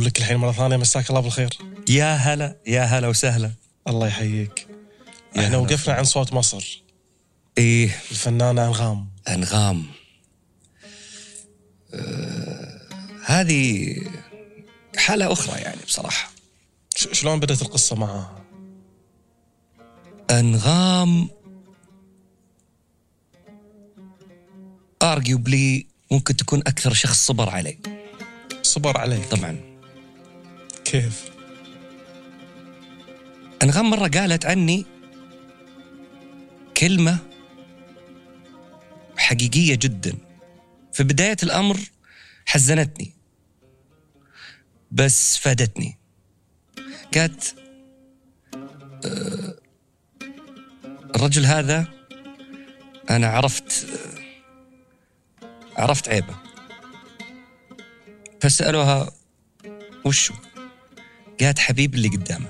أقول لك الحين مرة ثانية مساك الله بالخير. يا هلا يا هلا وسهلا. الله يحييك. إحنا وقفنا عن صوت مصر. إيه. الفنانة أنغام. أنغام. آه هذه حالة أخرى يعني بصراحة. ش- شلون بدأت القصة معها؟ أنغام ارجيوبلي ممكن تكون أكثر شخص صبر علي صبر عليك. طبعا. كيف؟ أنغام مرة قالت عني كلمة حقيقية جدا. في بداية الأمر حزنتني بس فادتني. قالت آه، الرجل هذا أنا عرفت عرفت عيبه. فسألوها وشو؟ قالت حبيب اللي قدامه.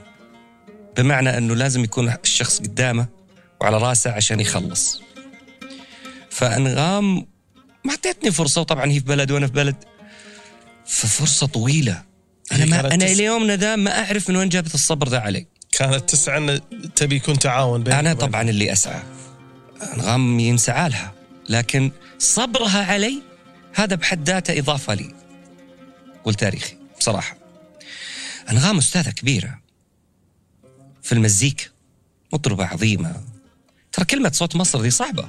بمعنى أنه لازم يكون الشخص قدامه وعلى راسه عشان يخلص. فأنغام ما أعطيتني فرصة وطبعا هي في بلد وأنا في بلد. ففرصة طويلة. أنا هي ما أنا تس- إلى يومنا ذا ما أعرف من وين جابت الصبر ذا علي. كانت تسعى أن تبي يكون تعاون أنا وبين- طبعا اللي أسعى. أنغام ينسعى لها. لكن صبرها علي هذا بحد ذاته إضافة لي. والتاريخي بصراحة. أنغام أستاذة كبيرة. في المزيكا مطربة عظيمة. ترى كلمة صوت مصر دي صعبة.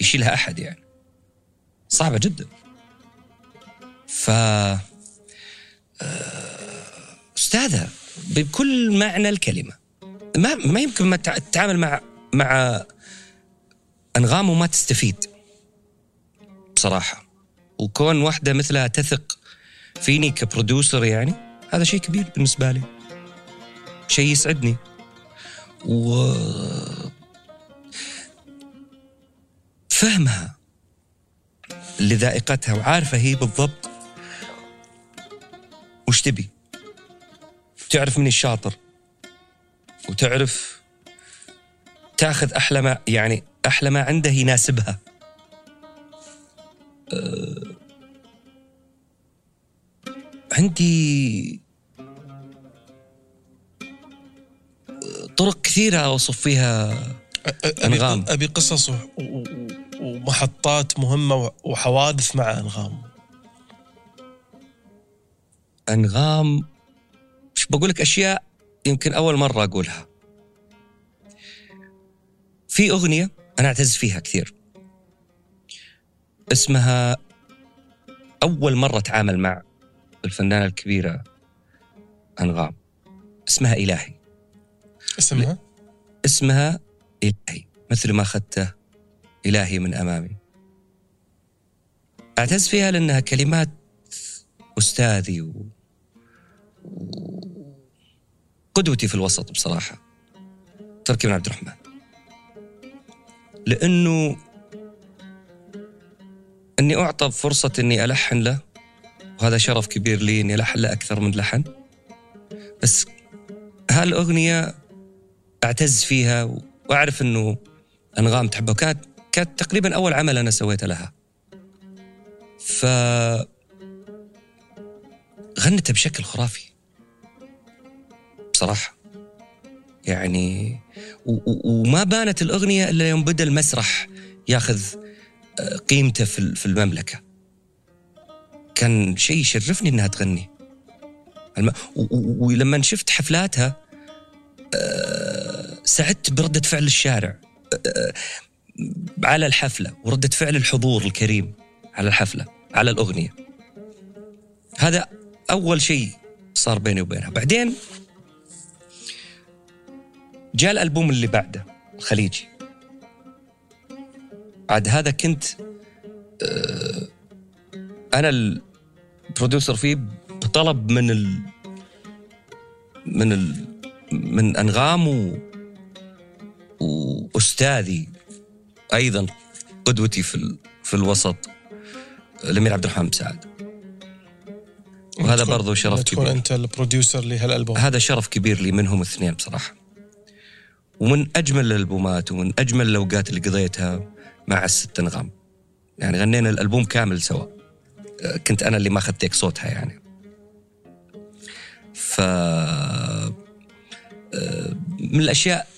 يشيلها أحد يعني. صعبة جدا. ف آه، أستاذة بكل معنى الكلمة. ما ما يمكن ما تع- تتعامل مع مع أنغام وما تستفيد. بصراحة. وكون واحدة مثلها تثق فيني كبرودوسر يعني. هذا شيء كبير بالنسبة لي. شيء يسعدني. و فهمها لذائقتها وعارفة هي بالضبط وش تبي. تعرف من الشاطر. وتعرف تاخذ أحلى ما يعني أحلى ما عنده يناسبها. أه عندي طرق كثيرة أوصف فيها أنغام. أبي قصص ومحطات مهمة و- وحوادث مع أنغام. أنغام مش بقول لك أشياء يمكن أول مرة أقولها. في أغنية أنا أعتز فيها كثير. اسمها أول مرة أتعامل مع الفنانة الكبيرة أنغام. اسمها إلهي. اسمها؟ اسمها إلهي مثل ما أخذته إلهي من أمامي. أعتز فيها لأنها كلمات أستاذي و... قدوتي في الوسط بصراحة. تركي بن عبد الرحمن. لأنه أني أعطى فرصة أني ألحن له وهذا شرف كبير لي أني ألحن له أكثر من لحن. بس هالأغنية أعتز فيها وأعرف أنه أنغام تحبها. وكانت كانت تقريبا أول عمل أنا سويته لها. ف غنتها بشكل خرافي. بصراحة. يعني وما بانت الأغنية إلا يوم بدأ المسرح ياخذ آه، قيمته في ال- في المملكة. كان شيء يشرفني إنها تغني. ولما شفت حفلاتها آه، سعدت بردة فعل الشارع آه، على الحفلة وردة فعل الحضور الكريم على الحفلة على الأغنية. هذا أول شيء صار بيني وبينها. بعدين جاء الألبوم اللي بعده الخليجي. بعد هذا كنت آه، أنا البروديوسر فيه بطلب من ال من ال من أنغام و وأستاذي أيضا قدوتي في ال... في الوسط الأمير عبد الرحمن مساعد وهذا برضو شرف تكون كبير. أنت البروديوسر لهالألبوم. هذا شرف كبير لي منهم اثنين بصراحة. ومن أجمل الألبومات ومن أجمل الأوقات اللي قضيتها مع الست أنغام. يعني غنينا الألبوم كامل سوا. كنت أنا اللي ما تيك صوتها يعني. ف آه، من الأشياء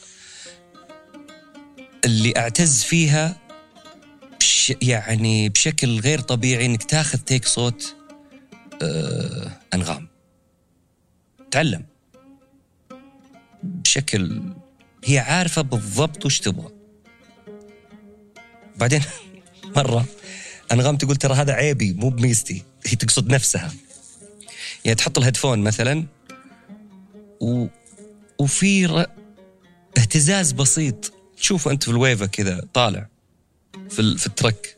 اللي أعتز فيها بش يعني بشكل غير طبيعي إنك تاخذ تيك صوت آه أنغام. تعلم. بشكل هي عارفة بالضبط وش تبغى. بعدين مرة انغام تقول ترى هذا عيبي مو بميزتي. هي تقصد نفسها. يعني تحط ال headphone مثلا و... وفي ر... اهتزاز بسيط. تشوفه انت في ال wave كذا طالع في ال... في ال track.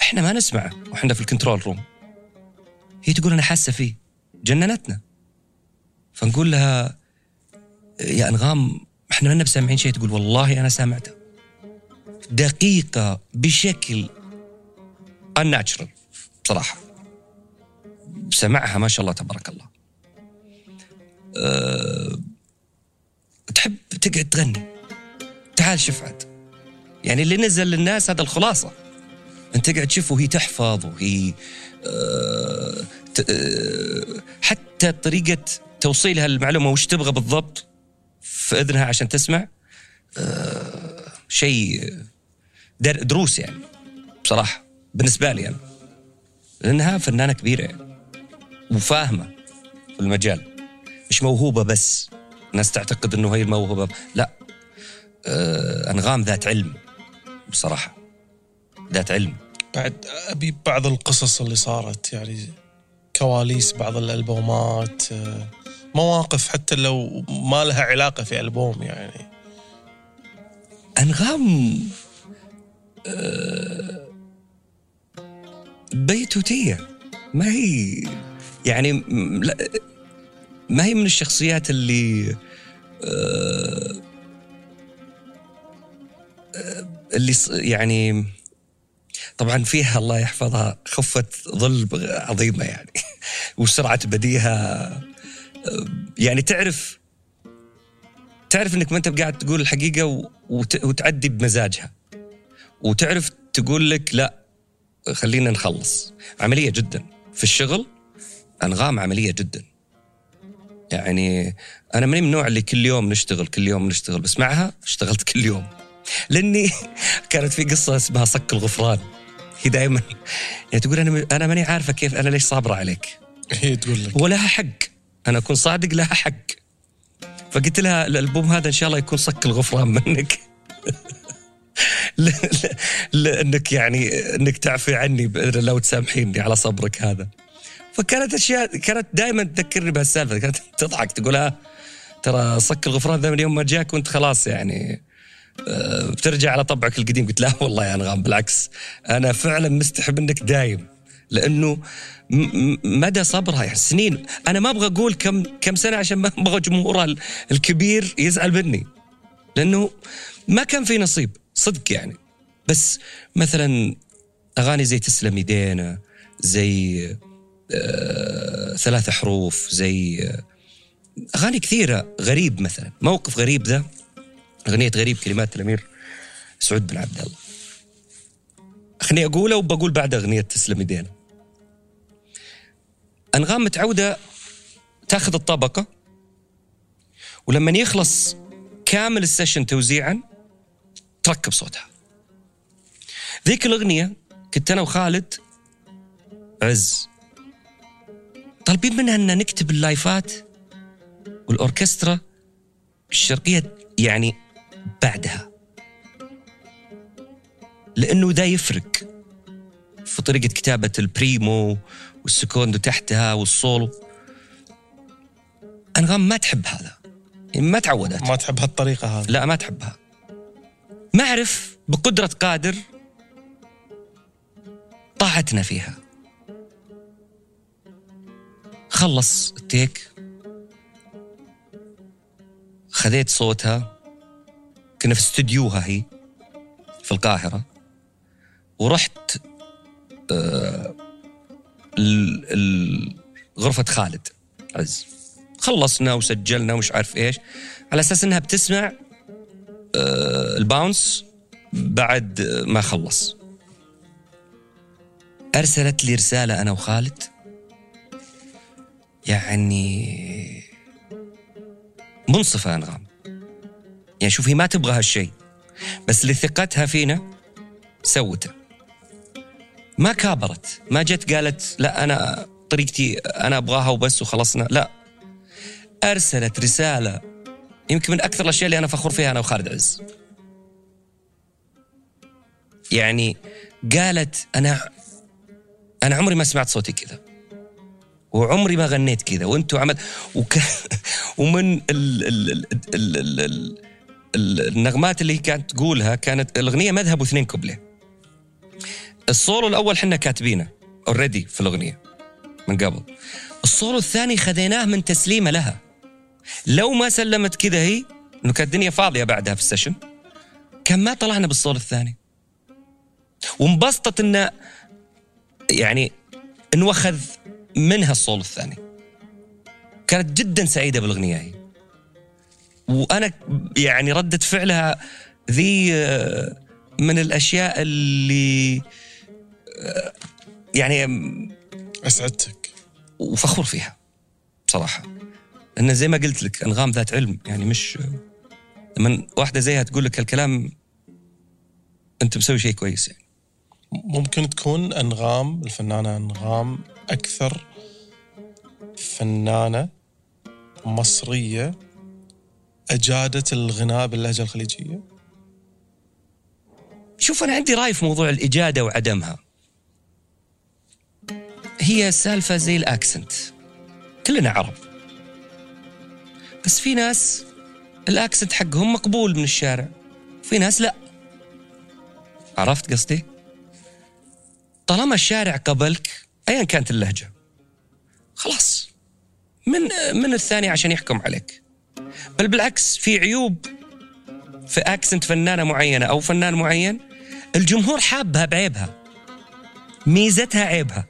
إحنا ما نسمعه وإحنا في ال control room. هي تقول أنا حاسة فيه. جننتنا. فنقول لها يا أنغام إحنا ما سامعين شيء. تقول والله أنا سامعته. دقيقة بشكل unnatural بصراحه سمعها ما شاء الله تبارك الله. أه تحب تقعد تغني. تعال شفعت يعني اللي نزل للناس هذا الخلاصة. أنت قاعد تشوف وهي تحفظ وهي أه أه حتى طريقة توصيلها المعلومة وش تبغى بالضبط في إذنها عشان تسمع أه شيء دروس يعني. بصراحة. بالنسبة لي أنا. لأنها فنانة كبيرة يعني وفاهمة في المجال. مش موهوبة بس. الناس تعتقد أنه هي الموهوبة لا. آه أنغام ذات علم بصراحة. ذات علم. بعد أبي بعض القصص اللي صارت يعني كواليس بعض الألبومات آه مواقف حتى لو ما لها علاقة في ألبوم يعني. أنغام آه بيتوتية ما هي يعني ما هي من الشخصيات اللي آه اللي يعني طبعا فيها الله يحفظها خفة ظل عظيمة يعني وسرعة بديهة يعني تعرف تعرف إنك ما أنت قاعد تقول الحقيقة وتعدي بمزاجها. وتعرف تقول لك لا خلينا نخلص. عملية جدا. في الشغل أنغام عملية جدا. يعني أنا ماني من النوع اللي كل يوم نشتغل كل يوم نشتغل. بس معها اشتغلت كل يوم. لأني كانت في قصة اسمها صك الغفران. هي دائما يعني تقول أنا أنا ماني عارفة كيف أنا ليش صابرة عليك. هي تقول لك. ولها حق. أنا أكون صادق لها حق. فقلت لها الألبوم هذا إن شاء الله يكون صك الغفران منك. لأنك يعني إنك تعفي عني لو تسامحيني على صبرك هذا. فكانت أشياء كانت دائما تذكرني بهالسالفة كانت تضحك تقول ها ترى صك الغفران ذا من يوم ما جاك وأنت خلاص يعني آه، بترجع على طبعك القديم. قلت لا والله يا انغام بالعكس أنا فعلا مستحي منك دايم لأنه مدى صبرها يعني سنين. أنا ما أبغى أقول كم كم سنة عشان ما أبغى جمهورها الكبير يزعل مني لأنه ما كان في نصيب. صدق يعني. بس مثلا أغاني زي تسلم يدينا زي آه، ثلاث حروف زي آه، أغاني كثيرة غريب مثلا. موقف غريب ذا أغنية غريب كلمات الأمير سعود بن عبد الله. خليني أقوله وبقول بعد أغنية تسلم يدينا. أنغام متعودة تاخذ الطبقه ولما يخلص كامل ال session توزيعا تركب صوتها. ذيك الأغنية كنت أنا وخالد عز طالبين منها إن نكتب ال live ات والأوركسترا الشرقية يعني بعدها. لأنه ده يفرق في طريقة كتابة ال primo وال secondo تحتها والسولو. أنغام ما تحب هذا. يعني ما تعودت. ما تحب هالطريقة هذه. لا ما تحبها. ما أعرف بقدرة قادر طاعتنا فيها. خلص التيك. خذيت صوتها. كنا في استديوها هي في القاهرة. ورحت آه غرفة خالد. عز. خلصنا وسجلنا ومش عارف إيش. على أساس إنها بتسمع الباونس بعد ما خلص. أرسلت لي رسالة أنا وخالد. يعني منصفة انغام يعني شوف هي ما تبغى هالشيء بس لثقتها فينا سوته. ما كابرت ما جت قالت لا أنا طريقتي أنا أبغاها وبس وخلصنا. لا أرسلت رسالة يمكن من أكثر الأشياء اللي أنا فخور فيها أنا وخالد عز. يعني قالت أنا أنا عمري ما سمعت صوتي كذا. وعمري ما غنيت كذا. وأنتم عمل وك... ومن ال... ال... ال... ال... ال... ال... النغمات اللي كانت تقولها كانت الأغنية مذهب واثنين كوبليه. الصولو الأول حنا كاتبينه already في الأغنية من قبل. الصولو الثاني خذيناه من تسليمه لها. لو ما سلمت كذا هي إنه كانت الدنيا فاضية بعدها في ال session. كان ما طلعنا بالصول الثاني وانبسطت انه يعني انوخذ منها الصول الثاني كانت جدا سعيدة بالأغنية هي. وأنا يعني ردة فعلها ذي من الأشياء اللي يعني أسعدتك. وفخور فيها بصراحة. لأن زي ما قلت لك أنغام ذات علم يعني مش لما واحدة زيها تقول لك الكلام أنت مسوي شيء كويس يعني. ممكن تكون أنغام الفنانة أنغام أكثر فنانة مصرية أجادت الغناء باللهجة الخليجية. شوف أنا عندي رأي في موضوع الإجادة وعدمها. هي سالفة زي ال accent. كلنا عرب. بس في ناس ال accent حقهم مقبول من الشارع في ناس لا. عرفت قصدي؟ طالما الشارع قبلك ايا كانت اللهجة. خلاص. من من الثاني عشان يحكم عليك. بل بالعكس في عيوب. في accent فنانة معينة أو فنان معين الجمهور حابها بعيبها. ميزتها عيبها.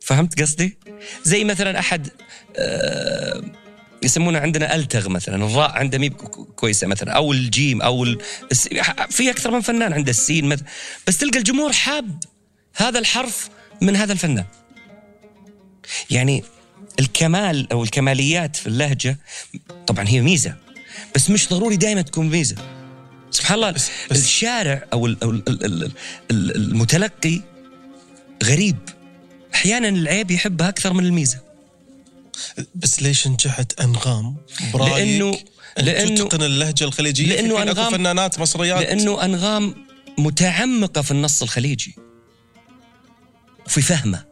فهمت قصدي؟ زي مثلا أحد آه يسمونه عندنا ألثغ مثلا الراء عنده مهيب كويسة مثلا أو الجيم أو الس... في أكثر من فنان عنده السين مثلا بس تلقى الجمهور حاب هذا الحرف من هذا الفنان. يعني الكمال أو الكماليات في اللهجة طبعا هي ميزة بس مش ضروري دائما تكون ميزة. سبحان الله بس بس الشارع أو المتلقي غريب. أحيانا العيب يحبها أكثر من الميزة. بس ليش نجحت أنغام؟ برايك؟ لأنه لأنه تتقن اللهجة الخليجية لأنه انغام فنانات مصريات. لأنه أنغام متعمقة في النص الخليجي. وفي فهمه.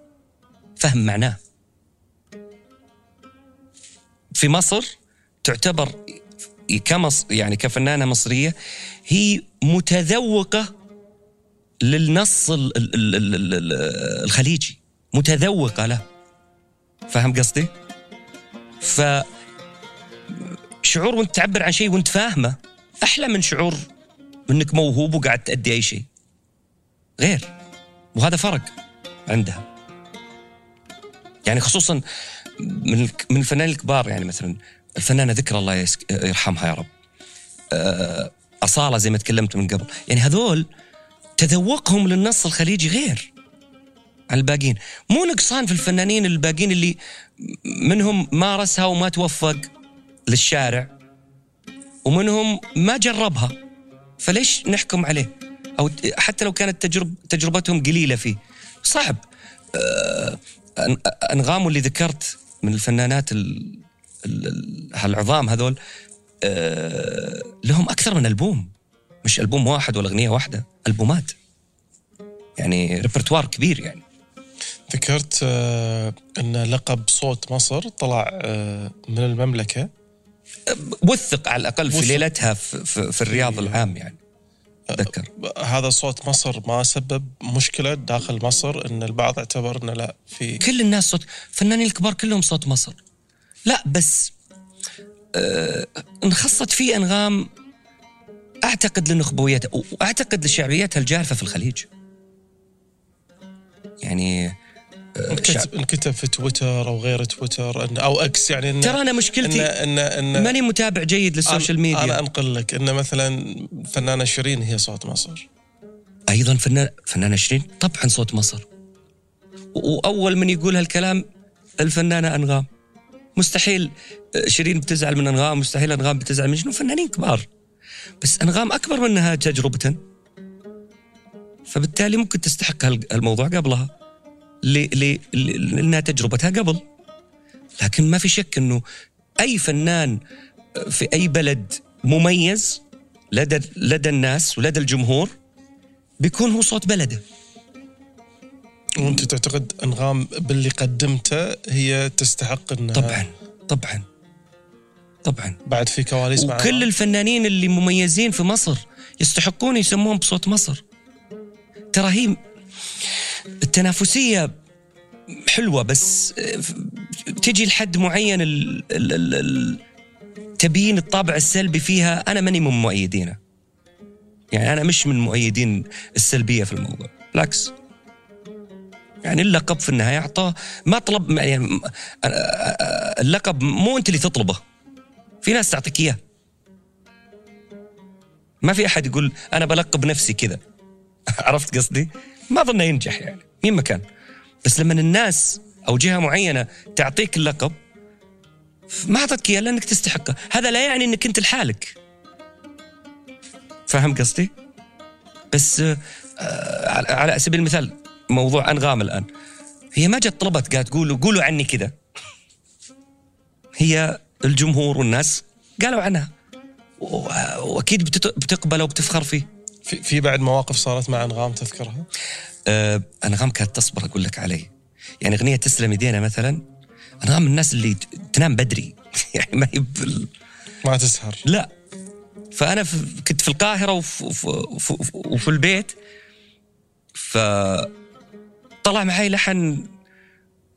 فهم معناه. في مصر تعتبر كمص يعني كفنانة مصرية هي متذوقة للنص الخليجي. متذوقة له. فاهم قصدي؟ ف شعور وانت تعبر عن شيء وانت فاهمه أحلى من شعور انك موهوب وقاعد تأدي أي شيء. غير. وهذا فرق عندها. يعني خصوصا من من الفنانين الكبار يعني مثلا الفنانة ذكر الله يرحمها يا رب. آه، أصالة زي ما تكلمت من قبل. يعني هذول تذوقهم للنص الخليجي غير. عن الباقيين. مو نقصان في الفنانين الباقيين اللي منهم مارسها وما توفق للشارع ومنهم ما جربها. فليش نحكم عليه؟ أو حتى لو كانت تجرب تجربتهم قليلة فيه. صعب. آه، انغام اللي ذكرت من الفنانات هالعظام هذول آه، لهم أكثر من ألبوم. مش ألبوم واحد ولا أغنية واحدة ألبومات. يعني ريperتوار كبير يعني. ذكرت آه، إن لقب صوت مصر طلع آه، من المملكة. وثق على الأقل في ليلتها في, الرياض العام يعني. أتذكر. هذا صوت مصر ما سبب مشكلة داخل مصر إن البعض اعتبر إنه لا في كل الناس صوت فنانين الكبار كلهم صوت مصر. لا بس آه انخصت فيه أنغام أعتقد لنخبويتها وأعتقد لشعبيتها الجارفة في الخليج. يعني انكتب في تويتر أو غير تويتر إن أو إكس يعني إن ترى أنا مشكلتي إن إن إن ماني متابع جيد للسوشيال ميديا. أنا أنقل لك إن مثلا فنانة شيرين هي صوت مصر. أيضا فنان فنانة شيرين طبعا صوت مصر. وأول من يقول هالكلام الفنانة أنغام. مستحيل آه، شيرين بتزعل من أنغام مستحيل أنغام بتزعل من شنو؟ فنانين كبار. بس أنغام أكبر منها تجربة. فبالتالي ممكن تستحق هال- هالموضوع قبلها. لأنها تجربتها قبل. لكن ما في شك إنه أي فنان في أي بلد مميز لدى لدى الناس ولدى الجمهور بيكون هو صوت بلده. وأنت تعتقد أنغام باللي قدمته هي تستحق إنها طبعا طبعا طبعا. بعد في كواليس مع وكل الفنانين اللي مميزين في مصر يستحقون يسمون بصوت مصر. ترى هي التنافسية حلوة بس تجي لحد معين تبيين الطابع السلبي فيها أنا ماني من مؤيدينه يعني أنا مش من مؤيدين السلبية في الموضوع بالعكس. يعني اللقب في النهاية أعطاه ما طلب يعني اللقب مو أنت اللي تطلبه في ناس تعطيك إياه. ما في أحد يقول أنا بلقب نفسي كذا. عرفت قصدي؟ ما اظن ينجح يعني مين مكان بس لما الناس أو جهة معينة تعطيك اللقب ما أعطتك إياه لأنك تستحقه، هذا لا يعني إنك أنت لحالك. فاهم قصدي؟ بس آه، على- سبيل المثال موضوع انغام الآن. هي ما جت طلبت قالت قولوا قولوا عني كذا. هي الجمهور والناس قالوا عنها. و- وأكيد بتقبل وبتفخر فيه. في, في بعد مواقف صارت مع أنغام تذكرها؟ أه أنغام كانت تصبر أقول لك علي. يعني أغنية تسلم يدينا مثلا أنغام من الناس اللي تنام بدري. يعني ما هي بال... ما تسهر. لا. فأنا في كنت في القاهرة وفي, وفي, وفي, البيت. ف طلع معي لحن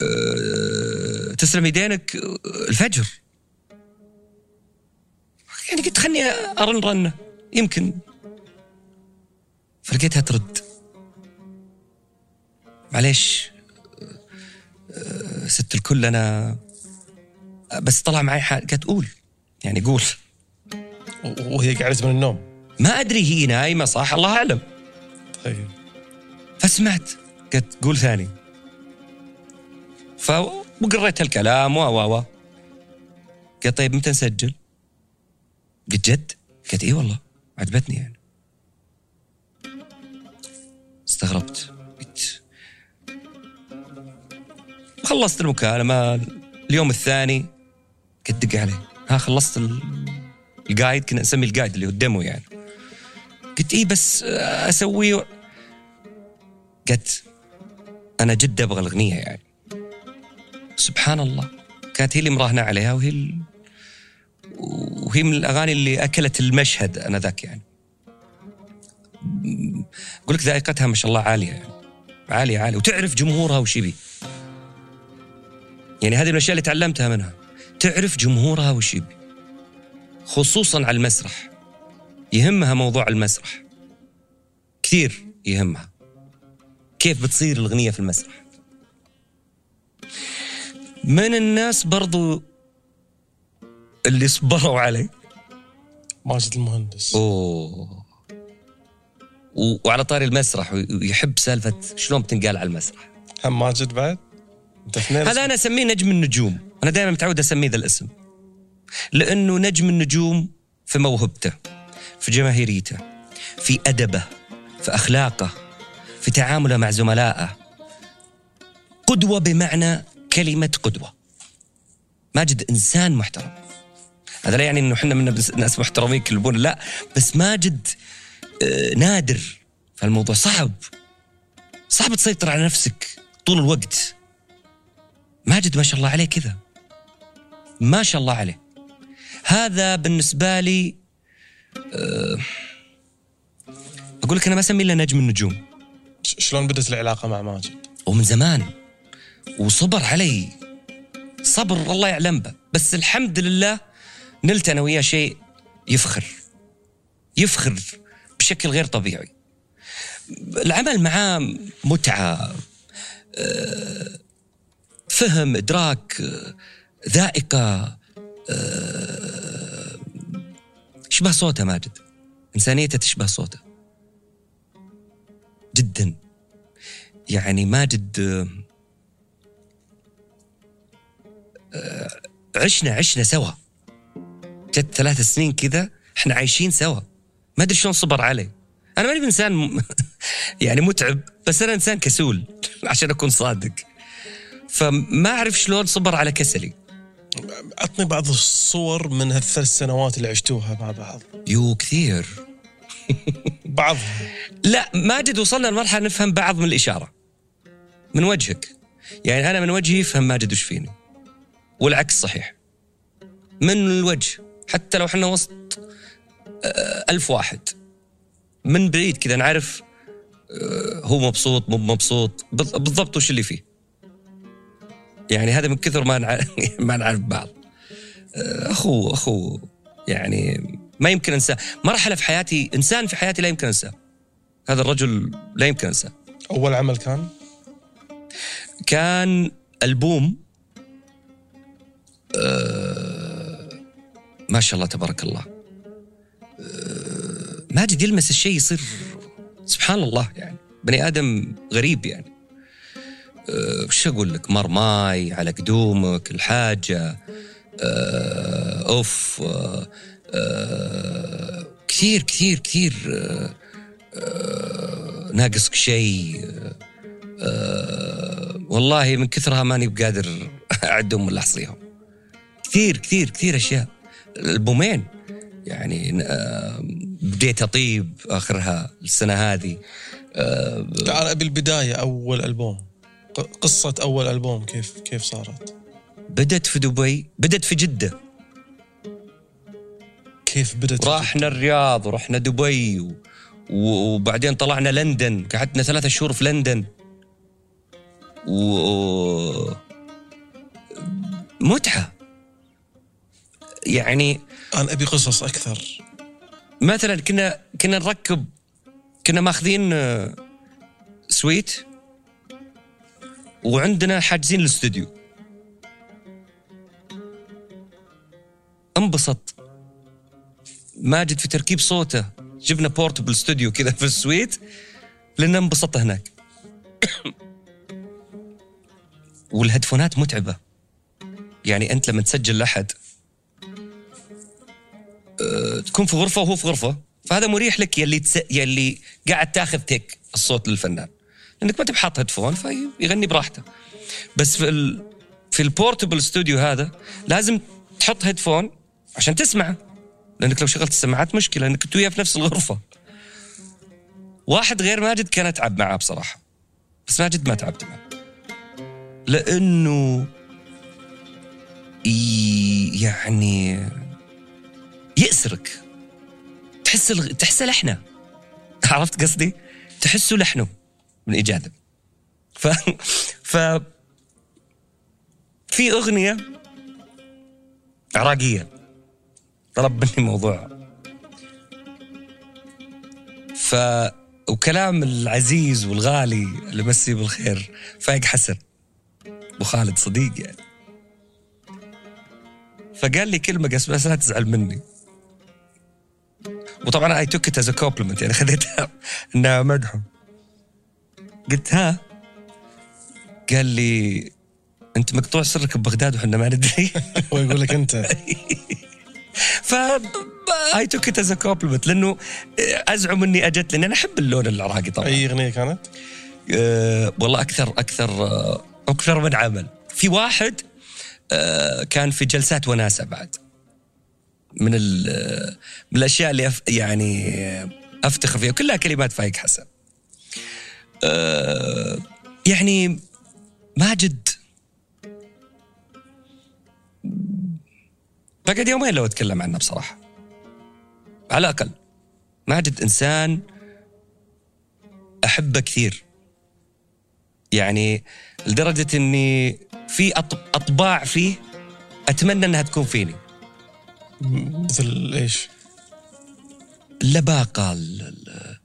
أه تسلم يدينك آه، الفجر. يعني قلت خلني أرن رنه. يمكن فلقيتها ترد. معليش أه، ست الكل أنا بس طلع معي حال قالت قول. يعني قول. وهي قعدت من النوم. ما أدري هي نايمة صح؟ الله أعلم. طيب. فسمعت قلت قول ثاني. ف وقريت الكلام و و و قلت طيب متى نسجل؟ قلت جد؟ قلت إي والله عجبتني يعني. استغربت. قلت خلصت المكالمة اليوم الثاني قلت دق عليه. ها خلصت ال- القايد كنا نسمي القايد اللي هو الديمو يعني. قلت اي بس أسوي قالت أنا جد أبغى الأغنية يعني. سبحان الله. كانت هي اللي مراهنة عليها وهي. وهي من الأغاني اللي أكلت المشهد أنا ذاك يعني. أقول لك ذائقتها ما شاء الله عالية. يعني عالية عالية. وتعرف جمهورها وش يبي. يعني هذه الأشياء اللي تعلمتها منها. تعرف جمهورها وش يبي. خصوصا على المسرح. يهمها موضوع المسرح. كثير يهمها. كيف بتصير الأغنية في المسرح. من الناس برضو اللي صبروا علي. ماجد المهندس. أوه. و- وعلى طاري المسرح ويحب سالفة شلون بتنقال على المسرح. هم ماجد بعد؟ هذا أنا أسميه نجم النجوم. أنا دائما متعود أسميه ذا الاسم. لأنه نجم النجوم في موهبته في جماهيريته في أدبه في أخلاقه في تعامله مع زملائه. قدوة بمعنى كلمة قدوة. ماجد إنسان محترم. هذا لا يعني إنه إحنا من ناس محترمين كلبون لا. بس ماجد نادر. فالموضوع صعب. صعب تسيطر على نفسك طول الوقت. ماجد ما شاء الله عليه كذا. ما شاء الله عليه. هذا بالنسبة لي أه أقول لك أنا ما أسميه إلا نجم النجوم. شلون بدت العلاقة مع ماجد؟ ومن زمان. وصبر علي. صبر الله يعلم به. بس الحمد لله نلت أنا وياه شيء يفخر. يفخر. بشكل غير طبيعي. العمل معاه متعة آه، فهم إدراك آه، ذائقة آه، يشبه صوته ماجد. إنسانيته تشبه صوته. جدا. يعني ماجد عشنا عشنا سوا. جت ثلاث سنين كذا إحنا عايشين سوا. ما أدري شلون صبر علي أنا ماني إنسان م- يعني متعب بس أنا إنسان كسول عشان أكون صادق. فما أعرف شلون صبر على كسلي. عطني بعض الصور من هالثلاث سنوات اللي عشتوها مع بعض. يو كثير. بعضها لا ماجد وصلنا لمرحلة نفهم بعض من الإشارة. من وجهك. يعني أنا من وجهي يفهم ماجد وش فيني. والعكس صحيح. من الوجه. حتى لو إحنا وسط ألف واحد. من بعيد كذا نعرف آه، هو مبسوط مو مبسوط بال- بالضبط وش اللي فيه. يعني هذا من كثر ما نعرف ما نعرف بعض. آه، أخو أخو يعني ما يمكن أنساه. مرحلة في حياتي إنسان في حياتي لا يمكن أنساه. هذا الرجل لا يمكن أنساه. أول عمل كان؟ كان ألبوم. آه ما شاء الله تبارك الله. آه ماجد يلمس الشيء يصير سبحان الله يعني بني آدم غريب يعني. آه وش أقول لك؟ مرماي على قدومك الحاجة آه أوف آه آه كثير كثير كثير آه آه ناقصك شيء آه، والله من كثرها ماني بقادر أعدهم ولا أحصيهم. كثير كثير كثير أشياء. البومين يعني آه، بديت أطيب آخرها السنة هذه. آه، تعال أبي البداية أول ألبوم. قصة أول ألبوم كيف كيف صارت؟ بدت في دبي بدت في جدة. كيف بدت رحنا الرياض ورحنا دبي و... وبعدين طلعنا لندن. قعدنا ثلاثة شهور في لندن. و متعة. يعني أنا أبي قصص أكثر. مثلا كنا كنا نركب كنا ماخذين آه، suite وعندنا حاجزين الاستوديو. انبسط. ماجد في تركيب صوته. جبنا portable studio كذا في ال suite لأن انبسطت هناك. والهيدفونات متعبة. يعني أنت لما تسجل لأحد تكون في غرفة وهو في غرفة. فهذا مريح لك يلي تس... يلي قاعد تاخذ take الصوت للفنان. لأنك ما تبي حاط headphone فيغني براحته. بس في ال... في ال portable studio هذا لازم تحط headphone عشان تسمعه. لأنك لو شغلت السماعات مشكلة انك أنت وياه في نفس الغرفة. واحد غير ماجد كان أتعب معاه بصراحة. بس ماجد ما تعبت معه. لأنه يعني يأسرك تحس الغ... تحس لحنه. عرفت قصدي؟ تحسه لحنه من إيجاده. ف ف في أغنية عراقية. طلب مني موضوع. ف وكلام العزيز والغالي اللي مسي بالخير فايق حسن. أبو خالد صديق يعني. فقال لي كلمة قس بس لا تزعل مني. وطبعا I took it as compliment يعني خذيتها إنها مدحه قلت ها؟ قال لي أنت مقطوع سرك ببغداد وحنا ما ندري. هو يقول لك أنت. ف I took it as compliment لأنه أزعم إني أجت لأني أنا أحب اللون العراقي طبعا. أي أغنية كانت؟ أه والله أكثر أكثر أكثر من عمل. في واحد أه كان في جلسات وناسة بعد. من من الأشياء اللي أف يعني أفتخر فيها. كلها كلمات فايق حسن. أه يعني ماجد بقعد يومين لو أتكلم عنه بصراحة. على الأقل. ماجد إنسان أحبه كثير. يعني لدرجة إني في أط- أطباع فيه أتمنى إنها تكون فيني. مثل إيش؟ اللباقة ال- ال-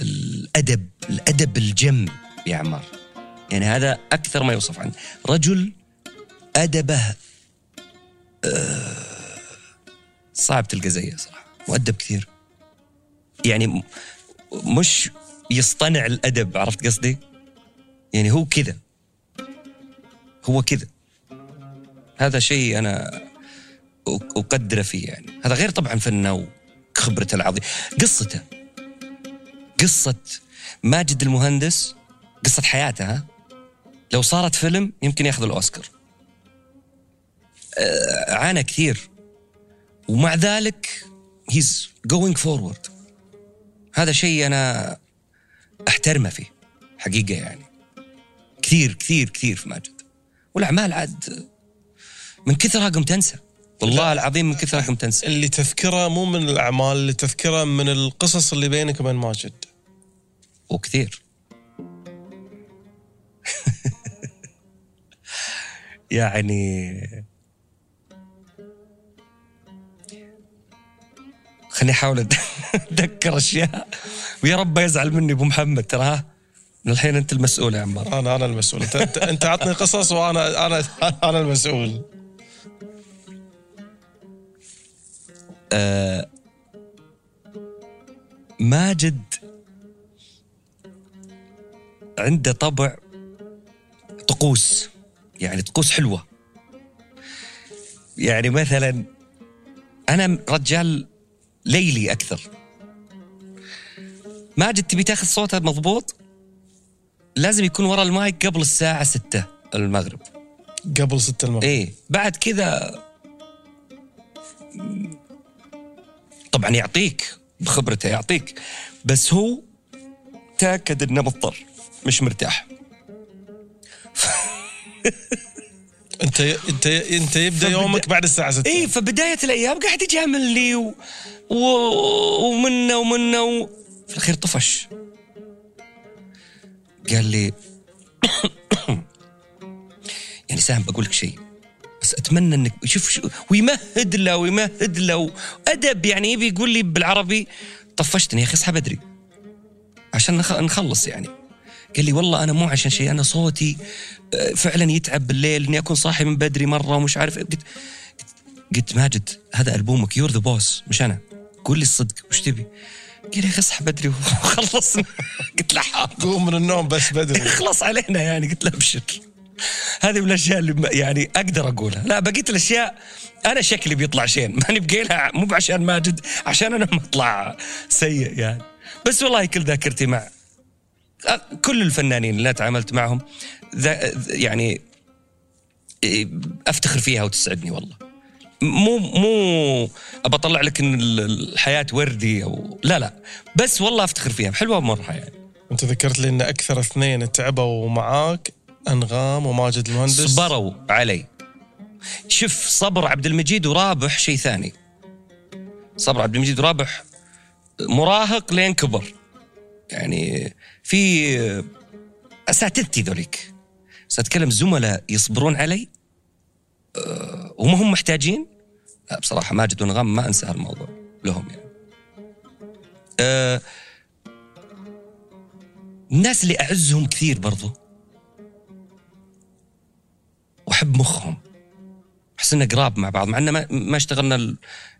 الأدب الأدب الجم يا عمار. يعني هذا أكثر ما يوصف عنه. رجل أدبه آه، صعب تلقى زيه صراحة مؤدب كثير. يعني مش يصطنع الأدب عرفت قصدي؟ يعني هو كذا هو كذا. هذا شيء أنا وقدره فيه يعني. هذا غير طبعا فنه وخبرته العظيمه قصته. قصة ماجد المهندس قصة حياته ها؟ لو صارت فيلم يمكن ياخذ الأوسكار. آه، عانى كثير. ومع ذلك he's going forward هذا شيء أنا أحترمه فيه حقيقة يعني. كثير كثير كثير في ماجد. والأعمال عاد من كثرها قمت أنسى. والله العظيم من كثرها قمت أنسى. اللي تذكره مو من الأعمال اللي تذكره من القصص اللي بينك وبين ماجد. وكثير. يعني خليني أحاول أتذكر أشياء. ويا رب يزعل مني أبو محمد ترى. من الحين أنت المسؤول يا عمار. أنا أنا المسؤول. انت انت, أنت عطني قصص وأنا أنا أنا المسؤول. آه ماجد عنده طبع طقوس يعني طقوس حلوة. يعني مثلا أنا رجال ليلي أكثر. ماجد تبي تاخذ صوته مضبوط؟ لازم يكون ورا المايك قبل الساعة ستة المغرب. قبل ستة المغرب. إيه بعد كذا طبعا يعطيك بخبرته يعطيك. بس هو تأكد إنه مضطر مش مرتاح. أنت أنت أنت يبدأ فبدأ- يومك بعد الساعة 6 اي فبداية الأيام قاعد يجامل لي و... و... ومنا ومنا و... في الأخير طفش. قال لي يعني سام بقول لك شيء. بس أتمنى انك شوف شو ويمهد له ويمهد له. أدب يعني يبي يقول لي بالعربي طفشتني يا أخي اصحى بدري عشان نخ- نخلص يعني. قال لي والله أنا مو عشان شيء أنا صوتي آه، فعلا يتعب بالليل إني أكون صاحي من بدري مرة ومش عارف إيه. قلت قلت ماجد هذا ألبومك you're the boss مش أنا. قول لي الصدق وش تبي؟ قال لي يا أخي اصحى بدري وخلصنا قلت له حاضر. قوم من النوم بس بدري. اخلص علينا يعني. قلت له أبشر. هذه من الأشياء اللي يعني أقدر أقولها. لا بقيت الأشياء أنا شكلي بيطلع شين. ماني بقيلها مو عشان ماجد عشان أنا مطلع سيء يعني. بس والله كل ذاكرتي مع كل الفنانين اللي تعاملت معهم يعني أفتخر فيها وتسعدني والله. مو مو أبى أطلع لك إن ال- الحياة وردي أو لا لا. بس والله أفتخر فيها. حلوة مرها يعني. أنت ذكرت لي إن أكثر اثنين تعبوا معاك أنغام وماجد المهندس. صبروا علي. شوف صبر عبد المجيد ورابح شيء ثاني. صبر عبد المجيد ورابح مراهق لين كبر. يعني في أساتذتي ذوليك. بس أتكلم زملاء يصبرون علي. أه، وما هم محتاجين؟ لا بصراحة ماجد ونغام ما أنسى هالموضوع لهم يعني. أه الناس اللي أعزهم كثير برضو. وأحب مخهم. أحس اننا قراب مع بعض مع ان ما, ما اشتغلنا ال... يعني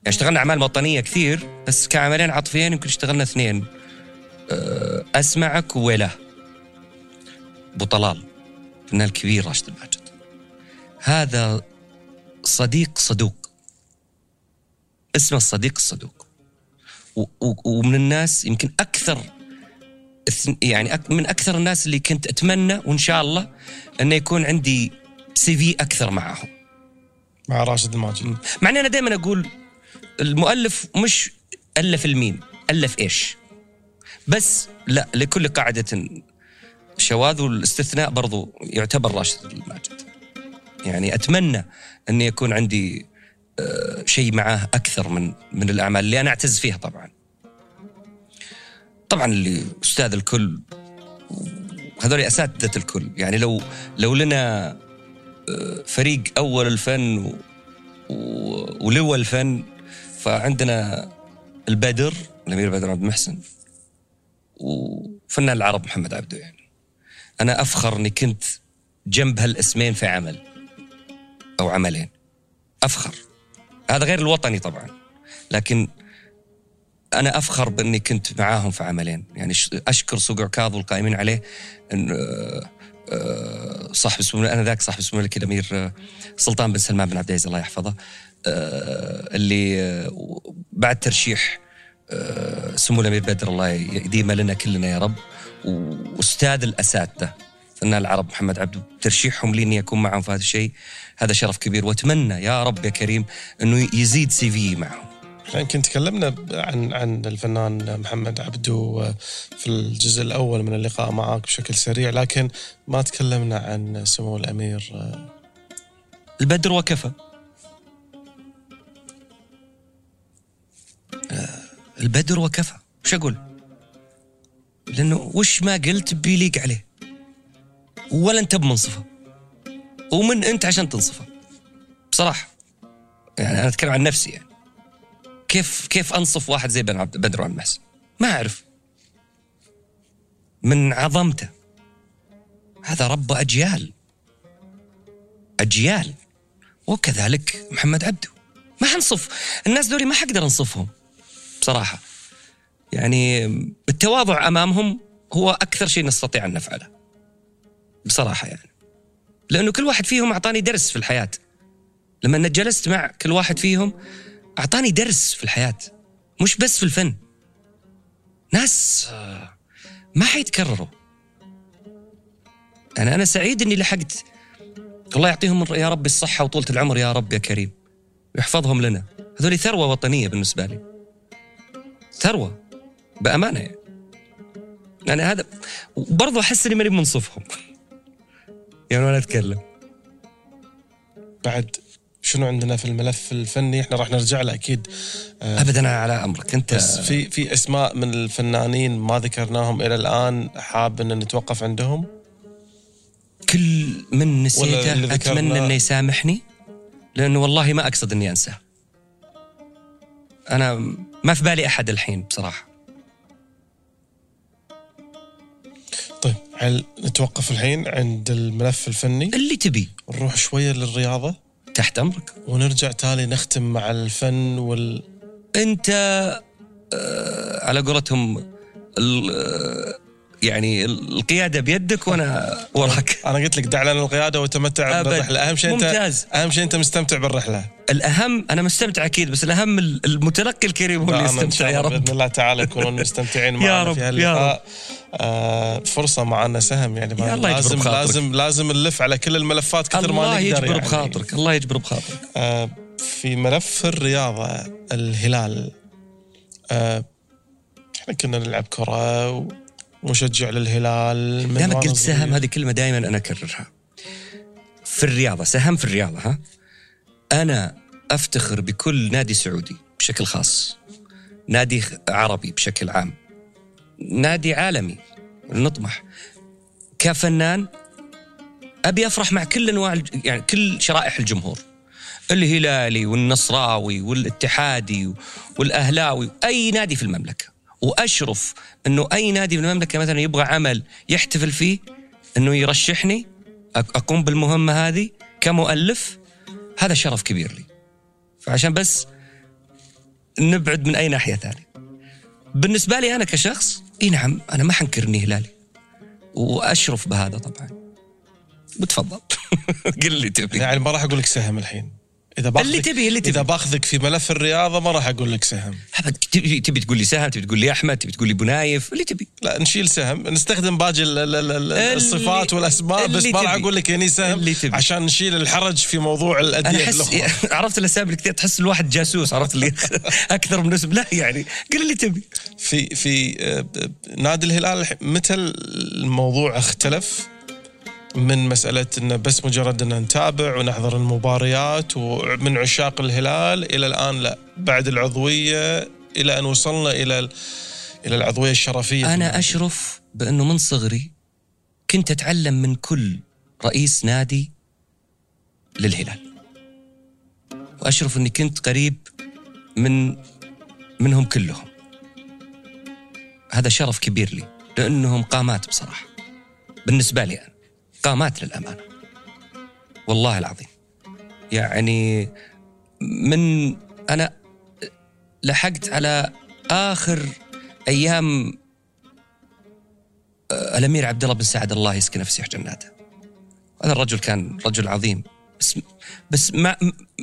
اشتغلنا أعمال وطنية كثير بس كعملين عاطفيين يمكن اشتغلنا اثنين. أه، أسمعك أبو طلال الفنان الكبير راشد الماجد. هذا صديق صدوق. اسمه الصديق الصدوق و- و- ومن الناس يمكن أكثر يعني من أكثر الناس اللي كنت أتمنى وإن شاء الله إنه يكون عندي سي في أكثر معهم. مع راشد الماجد. مع إني أنا دائما أقول المؤلف مش ألف الميم ألف إيش. بس لا لكل قاعدة شواذ والاستثناء برضو يعتبر راشد الماجد. يعني أتمنى أن يكون عندي آه، شيء معاه أكثر من من الأعمال اللي أنا أعتز فيها طبعا. طبعا اللي أستاذ الكل هذول أساتذة الكل. يعني لو لو لنا فريق أول الفن و- و- ولواء الفن. فعندنا البدر الأمير بدر عبد المحسن وفنان العرب محمد عبده يعني. أنا أفخر إني كنت جنب هالاسمين في عمل أو عملين. أفخر. هذا غير الوطني طبعا. لكن أنا أفخر بإني كنت معاهم في عملين. يعني أشكر سوق عكاظ والقائمين عليه إن آه، آه، صاحب السمو أنا ذاك صاحب السمو الملكي الامير آه، سلطان بن سلمان بن عبد العزيز الله يحفظه آه، اللي آه، بعد ترشيح سمو الأمير بدر الله يديم لنا كلنا يا رب وأستاذ الأساتذة فنان العرب محمد عبده ترشيحهم لي إني أكون معهم في هذا الشيء هذا شرف كبير وأتمنى يا رب يا كريم إنه يزيد سي في معهم. يمكن تكلمنا عن عن الفنان محمد عبدو في الجزء الأول من اللقاء معك بشكل سريع لكن ما تكلمنا عن سمو الأمير البدر وكفى. آه، البدر وكفى. وش أقول؟ لأنه وش ما قلت بيليق عليه. ولا أنت بمنصفه. ومن أنت عشان تنصفه. بصراحة يعني أنا أتكلم عن نفسي يعني. كيف كيف أنصف واحد زي بن عبد بدر المحسن؟ ما أعرف. من عظمته. هذا رب أجيال. أجيال. وكذلك محمد عبده. ما حنصف الناس دوري ما حقدر أنصفهم. بصراحة. يعني التواضع أمامهم هو أكثر شيء نستطيع أن نفعله. بصراحة يعني. لأنه كل واحد فيهم أعطاني درس في الحياة. لما جلست مع كل واحد فيهم أعطاني درس في الحياة مش بس في الفن. ناس آه، ما حيتكرروا. أنا أنا سعيد إني لحقت. الله يعطيهم يا رب الصحة وطولة العمر يا رب يا كريم. ويحفظهم لنا. هذول ثروة وطنية بالنسبة لي. ثروة بأمانة يعني. أنا هذا وبرضه أحس إني ماني منصفهم. يعني وأنا أتكلم. بعد شنو عندنا في الملف الفني؟ إحنا راح نرجع له أكيد. آه ابدا على أمرك. انت بس في في أسماء من الفنانين ما ذكرناهم إلى الآن حاب إن نتوقف عندهم؟ كل من نسيته أتمنى إنه يسامحني لأنه والله ما أقصد إني انساه أنا ما في بالي أحد الحين بصراحة. طيب هل نتوقف الحين عند الملف الفني؟ اللي تبي. نروح شوية للرياضة. تحت أمرك. ونرجع تالي نختم مع الفن وال أنت آه على قولتهم يعني القيادة بيدك وأنا وراك. أنا قلت لك دع لنا القيادة وتمتع بالرحلة. أهم شيء انت ممتاز. أهم شيء أنت مستمتع بالرحلة. الأهم أنا مستمتع أكيد بس الأهم المتلقي الكريم هو اللي يستمتع. يا رب. بإذن الله تعالى يكونون مستمتعين معنا يا رب في هاللقاء. آه فرصة معنا سهم يعني يا الله يجبر لازم بخاطرك. لازم لازم نلف على كل الملفات كثر ما الله نقدر يجبر يعني. بخاطرك الله يجبر بخاطرك. آه في ملف الرياضة الهلال. آه إحنا كنا نلعب كرة ومشجع للهلال من وأنا قلت. سهم هذه كلمة دائما أنا أكررها. في الرياضة سهم في الرياضة ها؟ أنا أفتخر بكل نادي سعودي بشكل خاص نادي عربي بشكل عام نادي عالمي نطمح. كفنان أبي أفرح مع كل أنواع الج- يعني كل شرائح الجمهور. الهلالي والنصراوي والاتحادي والأهلاوي أي نادي في المملكة. وأشرف إنه أي نادي في المملكة مثلا يبغى عمل يحتفل فيه إنه يرشحني أقوم بالمهمة هذه كمؤلف هذا شرف كبير لي. فعشان بس نبعد من أي ناحية ثانية. بالنسبة لي أنا كشخص إي نعم أنا ما حنكر إني هلالي. وأشرف بهذا طبعا. وتفضل. قل لي تبي. يعني ما راح أقول لك سهم الحين. إذا باخذك اللي تبي اللي تبي اذا باخذك في ملف الرياضة ما راح أقول لك سهم. تبي تبي تقول لي سهم تبي تقول لي أحمد تبي تقول لي بنايف اللي تبي. لا نشيل سهم. نستخدم باقي الصفات والاسماء بس ما راح. أقول لك اني سهم اللي تبي. عشان نشيل الحرج في موضوع أنا الانديه احس عرفت الأسامي اللي كثير تحس الواحد جاسوس عرفت اللي أكثر من اسم. لا يعني قل اللي تبي. في في آه، نادي الهلال متى الموضوع اختلف؟ من مسألة انه بس مجرد إن نتابع ونحضر المباريات ومن عشاق الهلال إلى الآن لا. بعد العضوية إلى أن وصلنا إلى ال- إلى العضوية الشرفية. أنا أشرف بأنه من صغري كنت أتعلم من كل رئيس نادي للهلال. وأشرف إني كنت قريب من منهم كلهم. هذا شرف كبير لي لأنهم قامات بصراحة. بالنسبة لي أنا. قامات للأمانة. والله العظيم. يعني من أنا لحقت على آخر أيام الأمير عبد الله بن سعد الله يسكنه في سيح جناته. هذا الرجل كان رجل عظيم. بس بس ما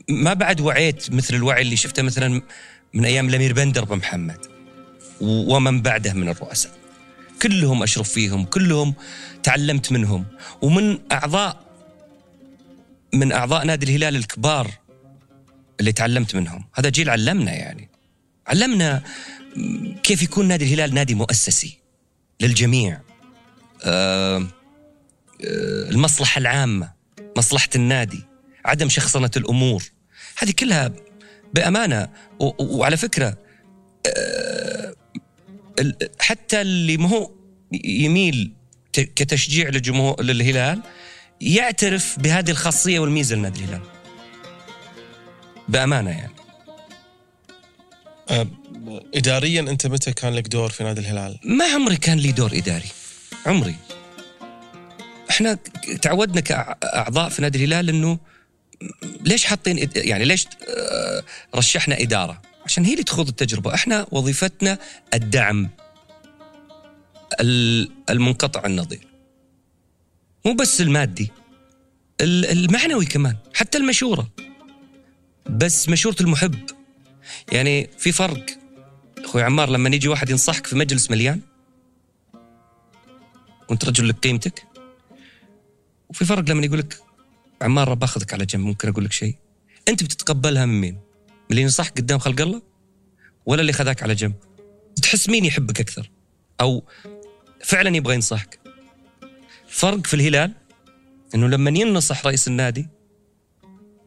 ما بعد وعيت مثل الوعي اللي شفته مثلا من أيام الأمير بندر بن محمد ومن بعده من الرؤساء. كلهم أشرف فيهم كلهم تعلمت منهم. ومن اعضاء من أعضاء نادي الهلال الكبار اللي تعلمت منهم. هذا جيل علمنا يعني. علمنا كيف يكون نادي الهلال نادي مؤسسي للجميع. آه، آه، المصلحة العامة مصلحة النادي عدم شخصنة الأمور. هذه كلها بأمانة. وعلى فكرة آه، حتى اللي ما هو يميل كتشجيع للجمهور للهلال يعترف بهذه الخاصية والميزة لنادي الهلال بأمانة يعني اداريا أنت متى كان لك دور في نادي الهلال؟ ما عمري كان لي دور إداري عمري إحنا تعودنا كأعضاء في نادي الهلال إنه ليش حاطين يعني ليش آه، رشحنا إدارة؟ عشان هي اللي تخوض التجربة، إحنا وظيفتنا الدعم المنقطع النظير. مو بس المادي المعنوي كمان، حتى المشورة. بس مشورة المحب. يعني في فرق أخوي عمار لما يجي واحد ينصحك في مجلس مليان وأنت رجل لك قيمتك وفي فرق لما يقول لك عمار باخذك على جنب ممكن أقول لك شيء أنت بتتقبلها من مين؟ اللي ينصحك قدام خلق الله؟ ولا اللي خذاك على جنب؟ تحس مين يحبك أكثر؟ أو فعلا يبغى ينصحك؟ فرق في الهلال إنه لما ينصح رئيس النادي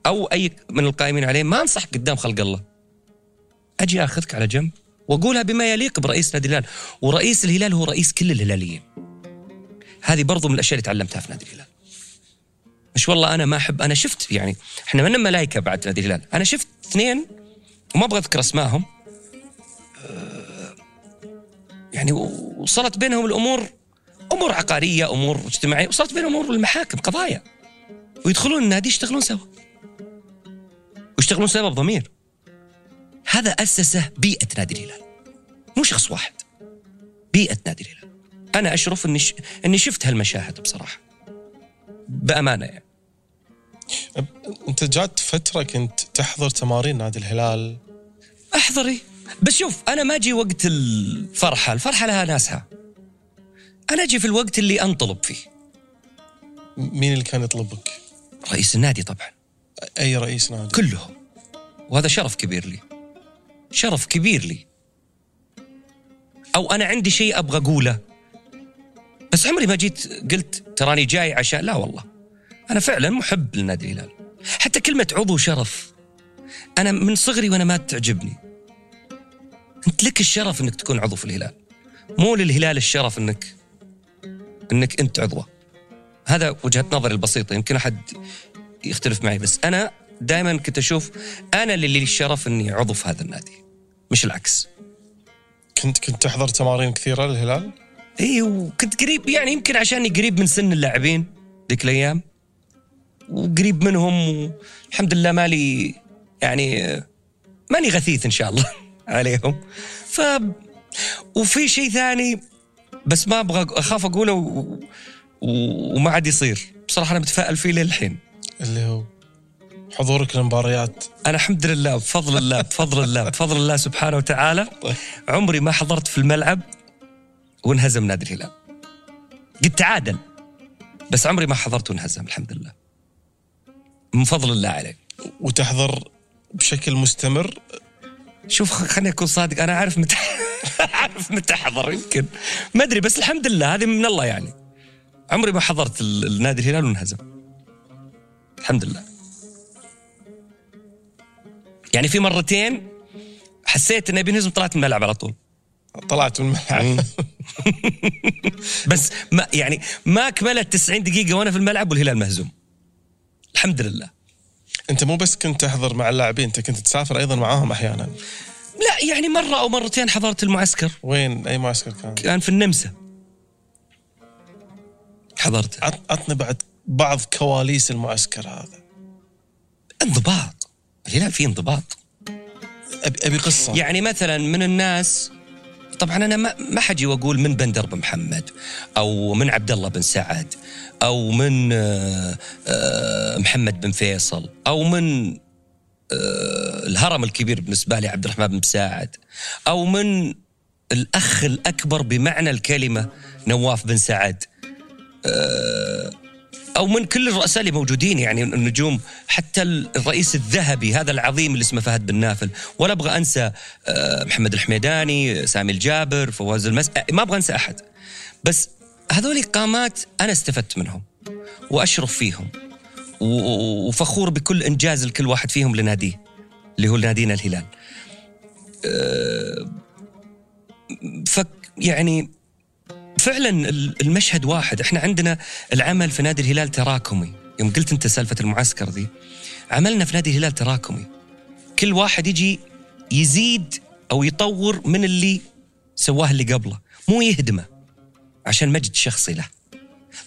أو أي من القائمين عليه ما انصحك قدام خلق الله. أجي أخذك على جنب وأقولها بما يليق برئيس نادي الهلال. ورئيس الهلال هو رئيس كل الهلاليين. هذه برضو من الأشياء اللي تعلمتها في نادي الهلال. مش والله أنا ما أحب أنا شفت يعني إحنا من ملائكه بعد نادي الهلال. أنا شفت اثنين وما أبغى أذكر أسمائهم. آه، يعني وصلت بينهم الأمور أمور عقارية أمور اجتماعية وصلت بينهم أمور المحاكم قضايا. ويدخلون النادي يشتغلون سوا. ويشتغلون سوا بضمير. هذا أسسه بيئة نادي الهلال. مو شخص واحد. بيئة نادي الهلال. أنا أشرف أني, ش... أني شفت هالمشاهد بصراحة. بأمانة يعني. أنت جات فترة كنت تحضر تمارين نادي الهلال. أحضري. بس شوف أنا ما أجي وقت الفرحة الفرحة لها ناسها. أنا أجي في الوقت اللي أنطلب فيه. مين اللي كان يطلبك؟ رئيس النادي طبعا. أي رئيس نادي؟ كلهم. وهذا شرف كبير لي. شرف كبير لي. أو أنا عندي شيء أبغى أقوله. بس عمري ما جيت قلت تراني جاي عشان لا والله. أنا فعلا محب لنادي الهلال. حتى كلمة عضو شرف أنا من صغري وأنا ما تعجبني. أنت لك الشرف إنك تكون عضو في الهلال. مو للهلال الشرف إنك إنك أنت عضوه هذا وجهة نظري البسيطة يمكن أحد يختلف معي بس أنا دائما كنت أشوف أنا اللي لي الشرف إني عضو في هذا النادي مش العكس. كنت كنت تحضر تمارين كثيرة للهلال؟ اي وكنت قريب يعني يمكن عشاني قريب من سن اللاعبين ذيك الأيام. وقريب منهم والحمد لله مالي يعني ماني غثيث إن شاء الله عليهم. ف وفي شيء ثاني بس ما أبغى أخاف أقوله و... و... وما عاد يصير. بصراحة أنا متفائل فيه للحين. اللي هو حضورك للمباريات. أنا الحمد لله بفضل الله بفضل الله بفضل الله سبحانه وتعالى. عمري ما حضرت في الملعب وانهزم نادي الهلال. قد تعادل بس عمري ما حضرت وانهزم الحمد لله. من فضل الله عليك. وتحضر بشكل مستمر. شوف خليني أكون صادق أنا عارف متى عارف متى احضر يمكن. ما أدري بس الحمد لله هذه من الله يعني. عمري ما حضرت النادي الهلال وانهزم. الحمد لله. يعني في مرتين حسيت اني بنهزم طلعت من الملعب على طول. طلعت من الملعب. بس ما يعني ما كملت 90 دقيقة وأنا في الملعب والهلال مهزوم. الحمد لله. أنت مو بس كنت تحضر مع اللاعبين أنت كنت تسافر أيضا معاهم أحيانا. لا يعني مرة أو مرتين حضرت المعسكر. وين؟ أي معسكر كان؟ كان في النمسا. حضرت عطني بعد بعض كواليس المعسكر هذا. انضباط. الهلال فيه انضباط؟ ابي أبي قصة. يعني مثلا من الناس طبعا أنا ما حجي واقول من بندر بن محمد أو من عبد الله بن سعد أو من آه، آه، محمد بن فيصل أو من آه، الهرم الكبير بالنسبة لي عبد الرحمن بن مساعد أو من الأخ الأكبر بمعنى الكلمة نواف بن سعد. أو من كل الرؤساء اللي موجودين يعني النجوم حتى الرئيس الذهبي هذا العظيم اللي اسمه فهد بن نافل. ولا أبغى أنسى آه، محمد الحميداني سامي الجابر فواز المس ما أبغى أنسى أحد. بس هذول قامات أنا استفدت منهم وأشرف فيهم وفخور بكل إنجاز لكل واحد فيهم لناديه اللي هو نادينا الهلال. آه، فك يعني فعلا المشهد واحد. إحنا عندنا العمل في نادي الهلال تراكمي. يوم قلت أنت سالفة المعسكر ذي عملنا في نادي الهلال تراكمي. كل واحد يجي يزيد أو يطور من اللي سواه اللي قبله. مو يهدمه عشان مجد شخصي له.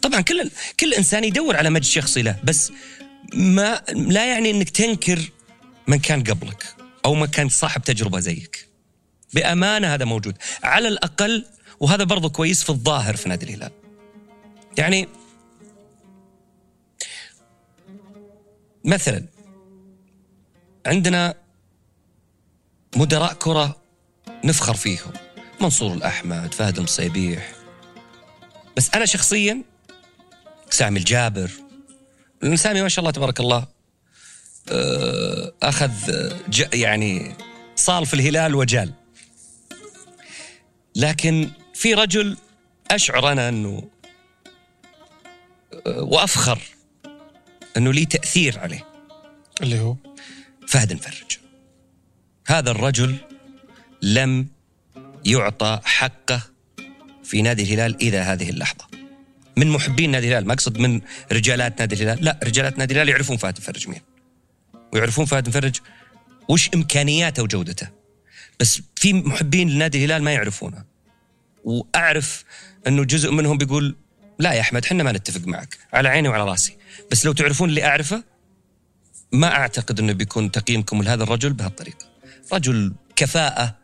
طبعا كل كل إنسان يدور على مجد شخصي له بس ما لا يعني إنك تنكر من كان قبلك أو من كان صاحب تجربة زيك. بأمانة هذا موجود. على الأقل وهذا برضو كويس في الظاهر في نادي الهلال. يعني مثلا عندنا مدراء كرة نفخر فيهم. منصور الأحمد فهد المصيبيح. بس أنا شخصيا سامي الجابر. سامي ما شاء الله تبارك الله آه، أخذ يعني صال في الهلال وجال. لكن في رجل أشعر أنا أنه أه، وأفخر أنه لي تأثير عليه. اللي هو؟ فهد المفرج هذا الرجل لم يعطى حقه في نادي الهلال إلى هذه اللحظة. من محبين نادي الهلال ما أقصد من رجالات نادي الهلال لا رجالات نادي الهلال يعرفون فهد المفرج مين. ويعرفون فهد المفرج وش إمكانياته وجودته. بس في محبين لنادي الهلال ما يعرفونه. وأعرف أنه جزء منهم بيقول لا يا أحمد إحنا ما نتفق معك على عيني وعلى رأسي. بس لو تعرفون اللي أعرفه ما أعتقد إنه بيكون تقييمكم لهذا الرجل بهالطريقة. رجل كفاءة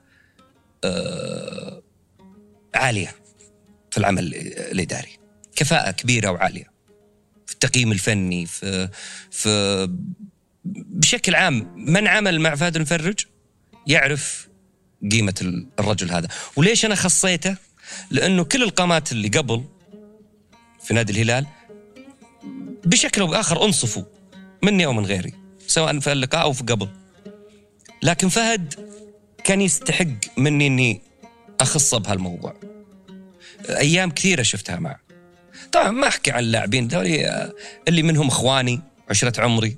آه عالية في العمل الإداري. كفاءة كبيرة وعالية في التقييم الفني في في بشكل عام من عمل مع فهد المفرج يعرف قيمة الرجل هذا. وليش أنا خصيته؟ لأنه كل القامات اللي قبل في نادي الهلال بشكل أو بآخر أنصفوا مني أو من غيري سواء في اللقاء أو في قبل. لكن فهد كان يستحق مني إني اخصه بهالموضوع. أيام كثيرة شفتها معه. طبعا ما أحكي عن اللاعبين ذولي اللي منهم إخواني عشرة عمري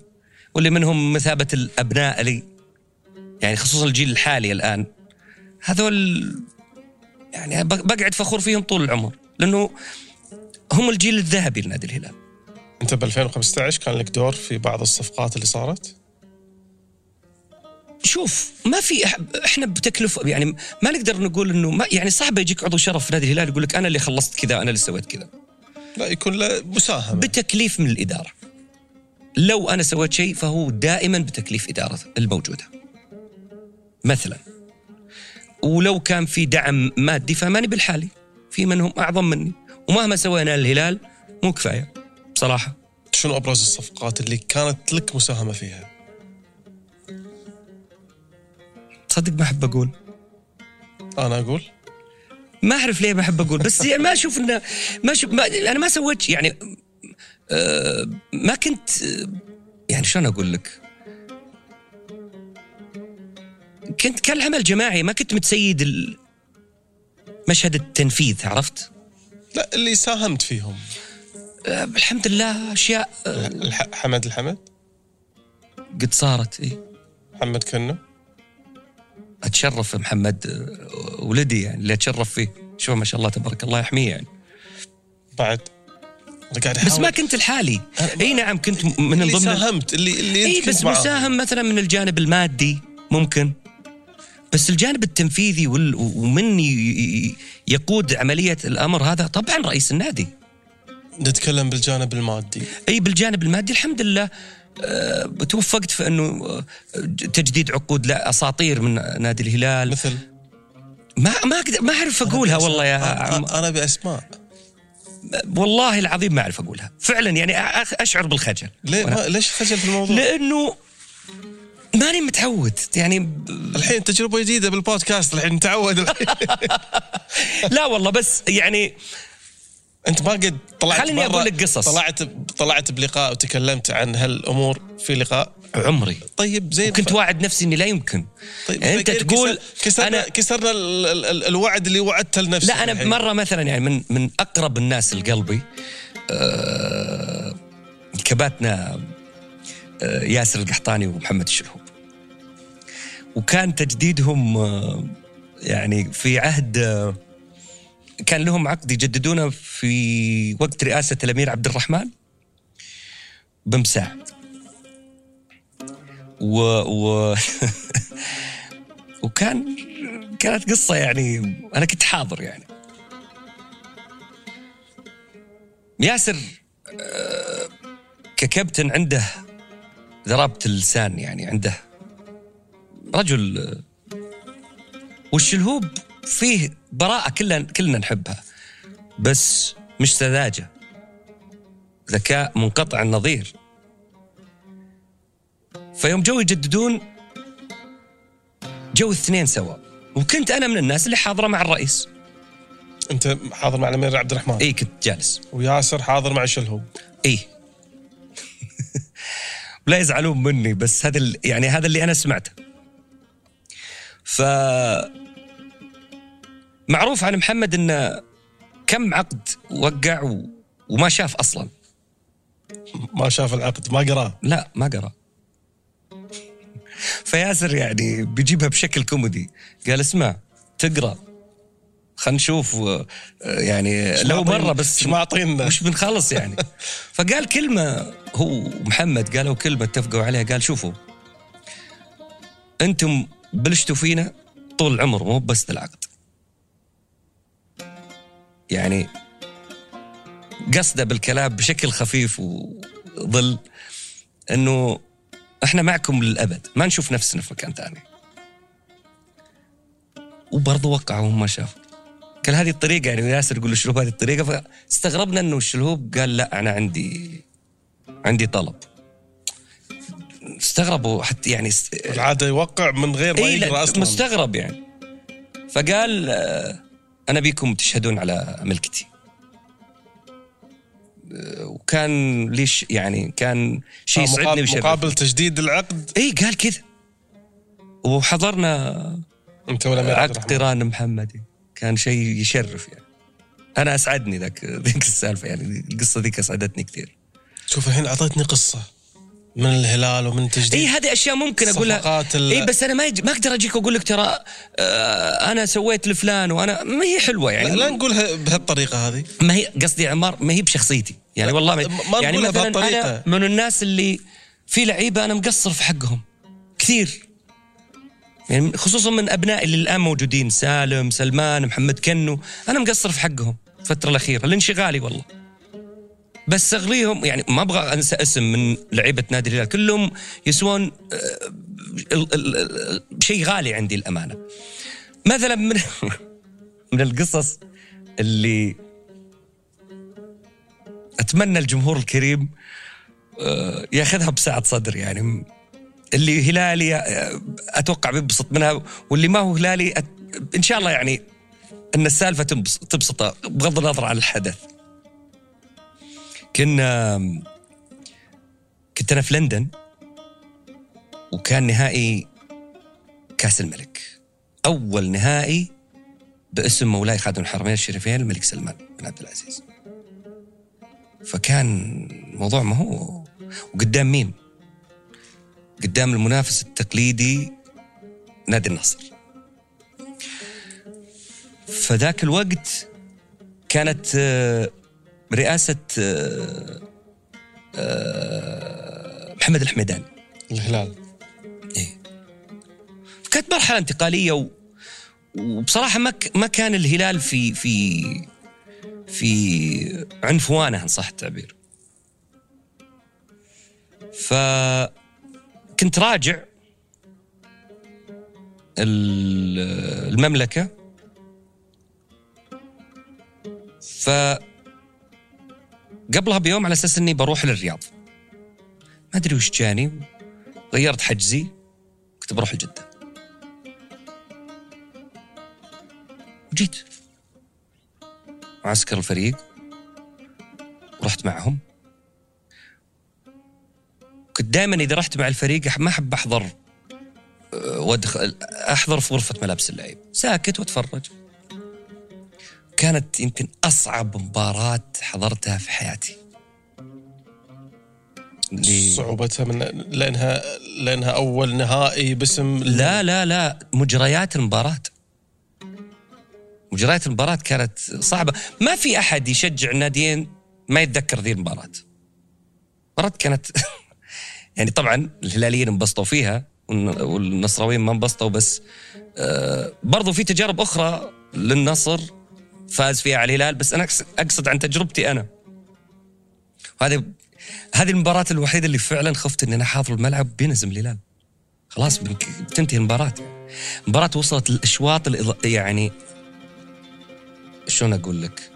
واللي منهم مثابة الأبناء لي. يعني خصوصا الجيل الحالي الآن. هذول يعني بقعد فخور فيهم طول العمر لأنه هم الجيل الذهبي لنادي الهلال. أنت ب 2015 كان لك دور في بعض الصفقات اللي صارت؟ شوف ما في إحنا بتكلف يعني ما نقدر نقول إنه ما يعني صعب يجيك عضو شرف في نادي الهلال يقول لك أنا اللي خلصت كذا أنا اللي سويت كذا. لا يكون له مساهمة. بتكليف من الإدارة. لو أنا سويت شيء فهو دائما بتكليف إدارة الموجودة. مثلا. ولو كان في دعم مادي فماني بالحالي في منهم أعظم مني. ومهما سوينا الهلال مو كفاية. بصراحة. شنو أبرز الصفقات اللي كانت لك مساهمة فيها؟ تصدق ما أحب أقول. أنا أقول؟ ما أعرف ليه ما أحب أقول. بس يعني ما أشوف انه ما أشوف ما أنا ما سويت يعني آه ما كنت يعني شلون أقول لك؟ كنت كان العمل جماعي ما كنت متسيد مشهد التنفيذ عرفت؟ لا اللي ساهمت فيهم. أه الحمد لله أشياء أه حمد الحمد؟ قد صارت إي. محمد كنو؟ أتشرف محمد أه، ولدي يعني اللي أتشرف فيه. شوف ما شاء الله تبارك الله يحميه يعني. بعد؟ قاعد بس ما كنت الحالي. إي نعم كنت من اللي ضمن ساهمت اللي اللي إي بس مساهم مثلا من الجانب المادي ممكن. بس الجانب التنفيذي ومن يقود عملية الأمر هذا طبعا رئيس النادي. نتكلم بالجانب المادي. إي بالجانب المادي الحمد لله. أه توفقت في أنه آه، تجديد عقود لاساطير من نادي الهلال. مثل؟ ما ما أقدر ما أعرف أقولها والله يا عم. أنا ابي اسماء والله العظيم ما أعرف أقولها. فعلا يعني أشعر بالخجل. ليه ما ليش خجل في الموضوع؟ لأنه ماني متعود يعني الحين تجربة جديدة بالبودكاست الحين الحين. لا والله بس يعني أنت ما قد طلعت خليني أقول لك قصص. طلعت طلعت بلقاء وتكلمت عن هالأمور في لقاء عمري طيب زين كنت واعد نفسي إني لا يمكن طيب يعني أنت تقول كسر- كسرنا انا كسرنا ال- ال- ال- الوعد اللي وعدته لنفسك لا أنا الحين. مرة مثلا يعني من من أقرب الناس لقلبي آه، كباتنا آه، ياسر القحطاني ومحمد الشلهوب وكان تجديدهم آه، يعني في عهد آه، كان لهم عقد يجددونه في وقت رئاسة الأمير عبد الرحمن بمساعد و, و وكان كانت قصة يعني أنا كنت حاضر يعني. ياسر آه، ككابتن عنده ذرابة اللسان يعني عنده رجل والشلهوب فيه براءة كلنا كلنا نحبها بس مش سذاجة ذكاء منقطع النظير. فيوم جو يجددون جو الاثنين سوا وكنت أنا من الناس اللي حاضرة مع الرئيس. أنت حاضر مع الأمير عبد الرحمن؟ اي كنت جالس. وياسر حاضر مع شلهوب إيه. لا يزعلون مني بس هذا يعني هذا اللي أنا سمعته. ف معروف عن محمد انه كم عقد وقع و... وما شاف أصلا. ما شاف العقد ما قراه لا ما قرأ. فياسر يعني بيجيبها بشكل كوميدي. قال اسمع تقرأ. خلينا نشوف آه، يعني لو مرة بس إيش معطينا؟ مش بنخلص يعني. فقال كلمة هو ومحمد قالوا كلمة اتفقوا عليها قال شوفوا أنتم بلشتوا فينا طول العمر مو بس العقد. يعني قصده بالكلام بشكل خفيف وظل إنه إحنا معكم للأبد ما نشوف نفسنا في مكان ثاني وبرضه وقعوا هم شافوا. قال هذه الطريقة يعني ياسر يقول له شلوب هذه الطريقة فاستغربنا إنه الشلهوب قال لا أنا عندي عندي طلب. استغربوا حتى يعني است... العاده يوقع من غير ما إيه يقرأ لا أصلا. مستغرب يعني. فقال آه، أنا بيكم تشهدون على ملكتي. آه، وكان ليش يعني كان شيء آه، يسعدني مقابل, مقابل تجديد العقد؟ اي قال كذا. وحضرنا أنت عبد عقد قران محمدي. كان شيء يشرف يعني. أنا أسعدني ذاك ذيك السالفة يعني. القصة ذيك أسعدتني كثير. شوف الحين أعطيتني قصة. من الهلال ومن تجديد اي هذه أشياء ممكن أقولها. ال- اي بس أنا ما يج... ما أقدر أجيك وأقول لك ترى آه أنا سويت لفلان وأنا ما هي حلوة يعني. لا, لا نقولها بهالطريقة هذه. ما هي قصدي يا عمار ما هي بشخصيتي. يعني والله ما- ما يعني مثلا بهالطريقة. أنا من الناس اللي في لعيبة أنا مقصر في حقهم. كثير. يعني خصوصا من أبنائي اللي الآن موجودين. سالم سلمان محمد كنو. أنا مقصر في حقهم. الفترة الأخيرة. لانشغالي والله. بس اغليهم يعني ما أبغى أنسى اسم من لعيبة نادي الهلال كلهم يسوون آه، شيء غالي عندي الامانه مثلا من من القصص اللي أتمنى الجمهور الكريم آه، ياخذها بسعه صدر يعني اللي هلالي آه، أتوقع بينبسط منها واللي ما هو هلالي إن شاء الله يعني أن السالفة تبسطه بغض النظر عن الحدث. كنا كنت أنا في لندن وكان نهائي كأس الملك أول نهائي باسم مولاي خادم الحرمين الشريفين الملك سلمان بن عبد العزيز. فكان الموضوع ما هو وقدام مين؟ قدام المنافس التقليدي نادي النصر. فذاك الوقت كانت رئاسة آه، آه، محمد الحميداني الهلال إيه. كانت مرحلة انتقالية و... وبصراحة ما ك... ما كان الهلال في في في عنفوانه إن صح التعبير. فكنت راجع ال- المملكة ف قبلها بيوم على أساس إني بروح للرياض. ما أدري وش جاني. غيرت حجزي كنت بروح لجده وجيت. معسكر الفريق. ورحت معهم. كنت دائما إذا رحت مع الفريق ما أحب أحضر أه، وأدخل أحضر في غرفة ملابس اللعيب. ساكت وأتفرج. كانت يمكن أصعب مباراة حضرتها في حياتي. صعوبتها من لأنها لأنها أول نهائي باسم لا لا لا مجريات المباراة. مجريات المباراة كانت صعبة. ما في أحد يشجع الناديين ما يتذكر ذي المباراة. المباراة كانت يعني طبعا الهلاليين انبسطوا فيها والنصراويين ما انبسطوا بس آه برضو في تجارب أخرى للنصر. فاز فيها على الهلال بس أنا أقصد عن تجربتي أنا. هذه هذه المباراة الوحيدة اللي فعلا خفت إني أنا حاضر الملعب بينزم الهلال. خلاص بتنتهي المباراة. المباراة وصلت الاشواط يعني شلون أقول لك؟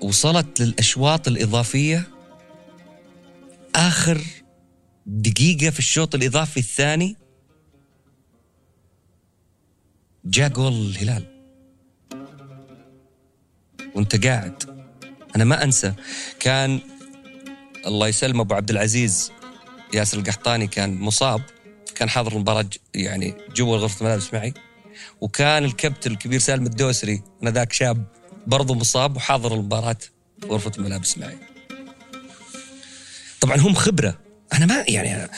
وصلت للأشواط الإضافية آخر دقيقة في الشوط الإضافي الثاني جاء جول الهلال. وانت قاعد. أنا ما أنسى كان الله يسلمه أبو عبد العزيز ياسر القحطاني كان مصاب كان حاضر المباراة يعني جوا غرفة الملابس معي وكان الكابتن الكبير سالم الدوسري أنا ذاك شاب برضه مصاب وحاضر المباراة غرفة الملابس معي. طبعا هم خبرة. أنا ما يعني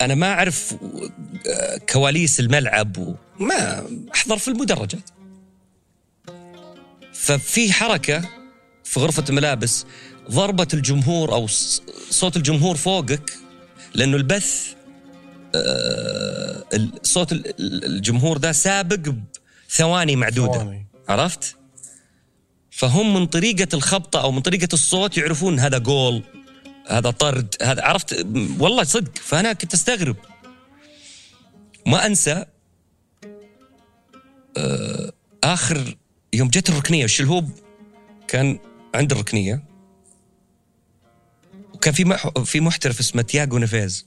أنا ما أعرف كواليس الملعب وما أحضر في المدرجات. ففي حركة في غرفة الملابس ضربه الجمهور أو صوت الجمهور فوقك لأنه البث آه، صوت الجمهور ده سابق بثواني معدودة ثواني. عرفت؟ فهم من طريقة الخبطة أو من طريقة الصوت يعرفون هذا جول هذا طرد هذا عرفت والله صدق فأنا كنت أستغرب ما أنسى آه، آخر يوم جت الركنية الشلهوب كان عند الركنية. وكان في في محترف اسمه تياغو نفيز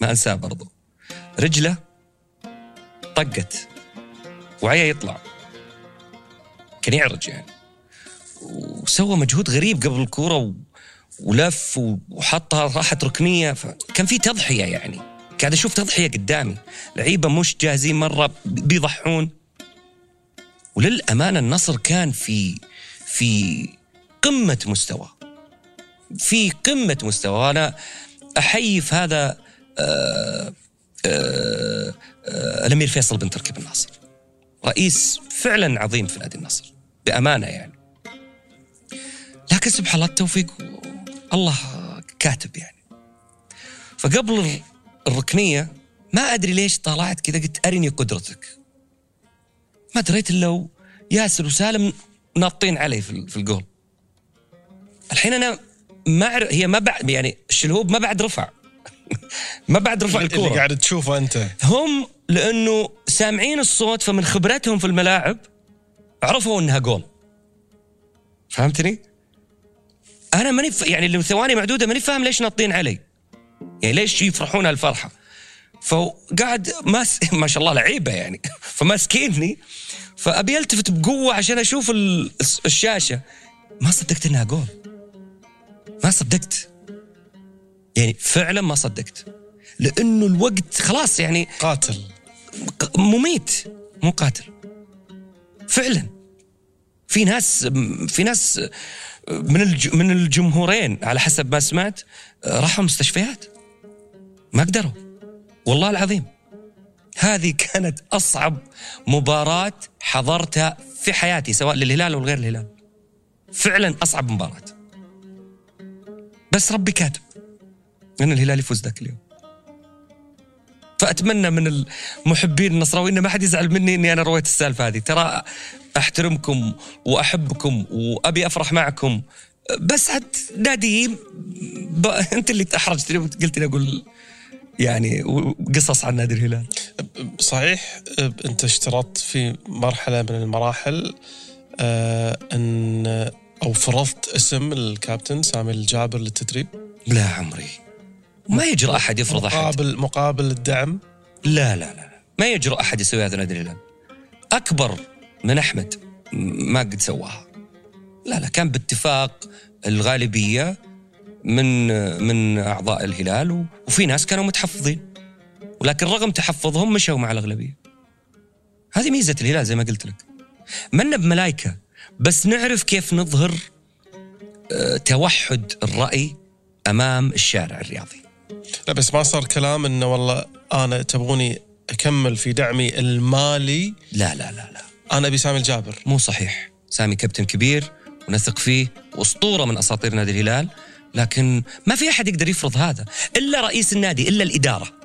ما أنساه برضو. رجله طقت. وعيه يطلع. كان يعرج يعني. وسوى مجهود غريب قبل الكورة. ولف وحطها راحت ركنية. فكان في تضحية يعني. قاعد أشوف تضحية قدامي. لعيبة مش جاهزين مرة بيضحون. وللأمانة النصر كان في في قمة مستوى في قمة مستوى أنا احيي في هذا آه، آه، آه، الأمير فيصل بن تركي بن ناصر. رئيس فعلا عظيم في نادي النصر بأمانة يعني. لكن سبحان الله التوفيق الله كاتب يعني. فقبل الركنية ما أدري ليش طلعت كذا قلت أرني قدرتك. ما دريت إلا ياسر وسالم ناطين علي في الجول. الحين أنا ما هي ما بعد يعني الشلهوب ما بعد رفع. ما بعد رفع الكورة. اللي قاعد تشوفه أنت. هم لأنه سامعين الصوت فمن خبرتهم في الملاعب عرفوا إنها جول. فهمتني؟ أنا ماني ف... يعني لو ثواني معدودة ماني فاهم ليش ناطين علي. يعني ليش يفرحون هالفرحة. فقاعد ماس ما شاء الله لعيبة يعني. فماسكيني. فأبي ألتفت بقوة عشان أشوف الشاشة. ما صدقت إنها جول. ما صدقت. يعني فعلا ما صدقت. لأنه الوقت خلاص يعني قاتل. مميت. مو قاتل. فعلا. في ناس في ناس من من الجمهورين على حسب ما سمعت راحوا مستشفيات. ما قدروا. والله العظيم. هذه كانت أصعب مباراة حضرتها في حياتي سواء للهلال أو غير الهلال. فعلا أصعب مباراة. بس ربي كاتب إن الهلال يفوز ذاك اليوم. فأتمنى من المحبين النصراويين ما حد يزعل مني إني أنا رويت السالفة هذه. ترى أحترمكم وأحبكم وأبي أفرح معكم. بس عاد نادي ب... أنت اللي أحرجتني قلت لي أقول يعني قصص عن نادي الهلال. صحيح انت اشترطت في مرحلة من المراحل آه ان أو فرضت اسم الكابتن سامي الجابر للتدريب؟ لا عمري. ما يجرأ أحد يفرض أحد. مقابل مقابل الدعم؟ لا لا لا ما يجرؤ أحد يسوي هذا نادي الهلال أكبر من أحمد ما قد سواها. لا لا كان باتفاق الغالبية من من أعضاء الهلال وفي ناس كانوا متحفظين. ولكن رغم تحفظهم مشوا مع الأغلبية. هذه ميزة الهلال زي ما قلت لك. منا بملايكة بس نعرف كيف نظهر آه، توحد الرأي أمام الشارع الرياضي. لا بس ما صار كلام إنه والله أنا تبغوني أكمل في دعمي المالي؟ لا لا لا لا. أنا أبي سامي الجابر. مو صحيح. سامي كابتن كبير ونثق فيه وأسطورة من أساطير نادي الهلال لكن ما في أحد يقدر يفرض هذا. إلا رئيس النادي إلا الإدارة.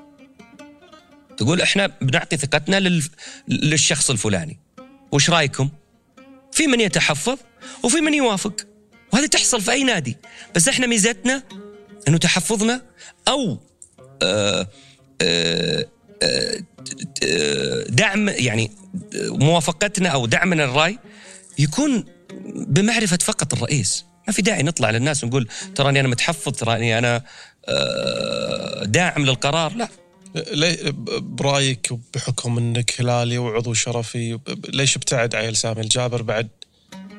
تقول إحنا بنعطي ثقتنا لل... للشخص الفلاني. وش رأيكم؟ في من يتحفظ وفي من يوافق. وهذه تحصل في أي نادي. بس إحنا ميزتنا إنه تحفظنا أو آه آه آه آه، دعم يعني موافقتنا أو دعمنا الراي يكون بمعرفة فقط الرئيس. ما في داعي نطلع للناس ونقول تراني أنا متحفظ تراني أنا داعم للقرار. لا. برأيك بحكم إنك هلالي وعضو شرفي ليش ابتعد عيل سامي الجابر بعد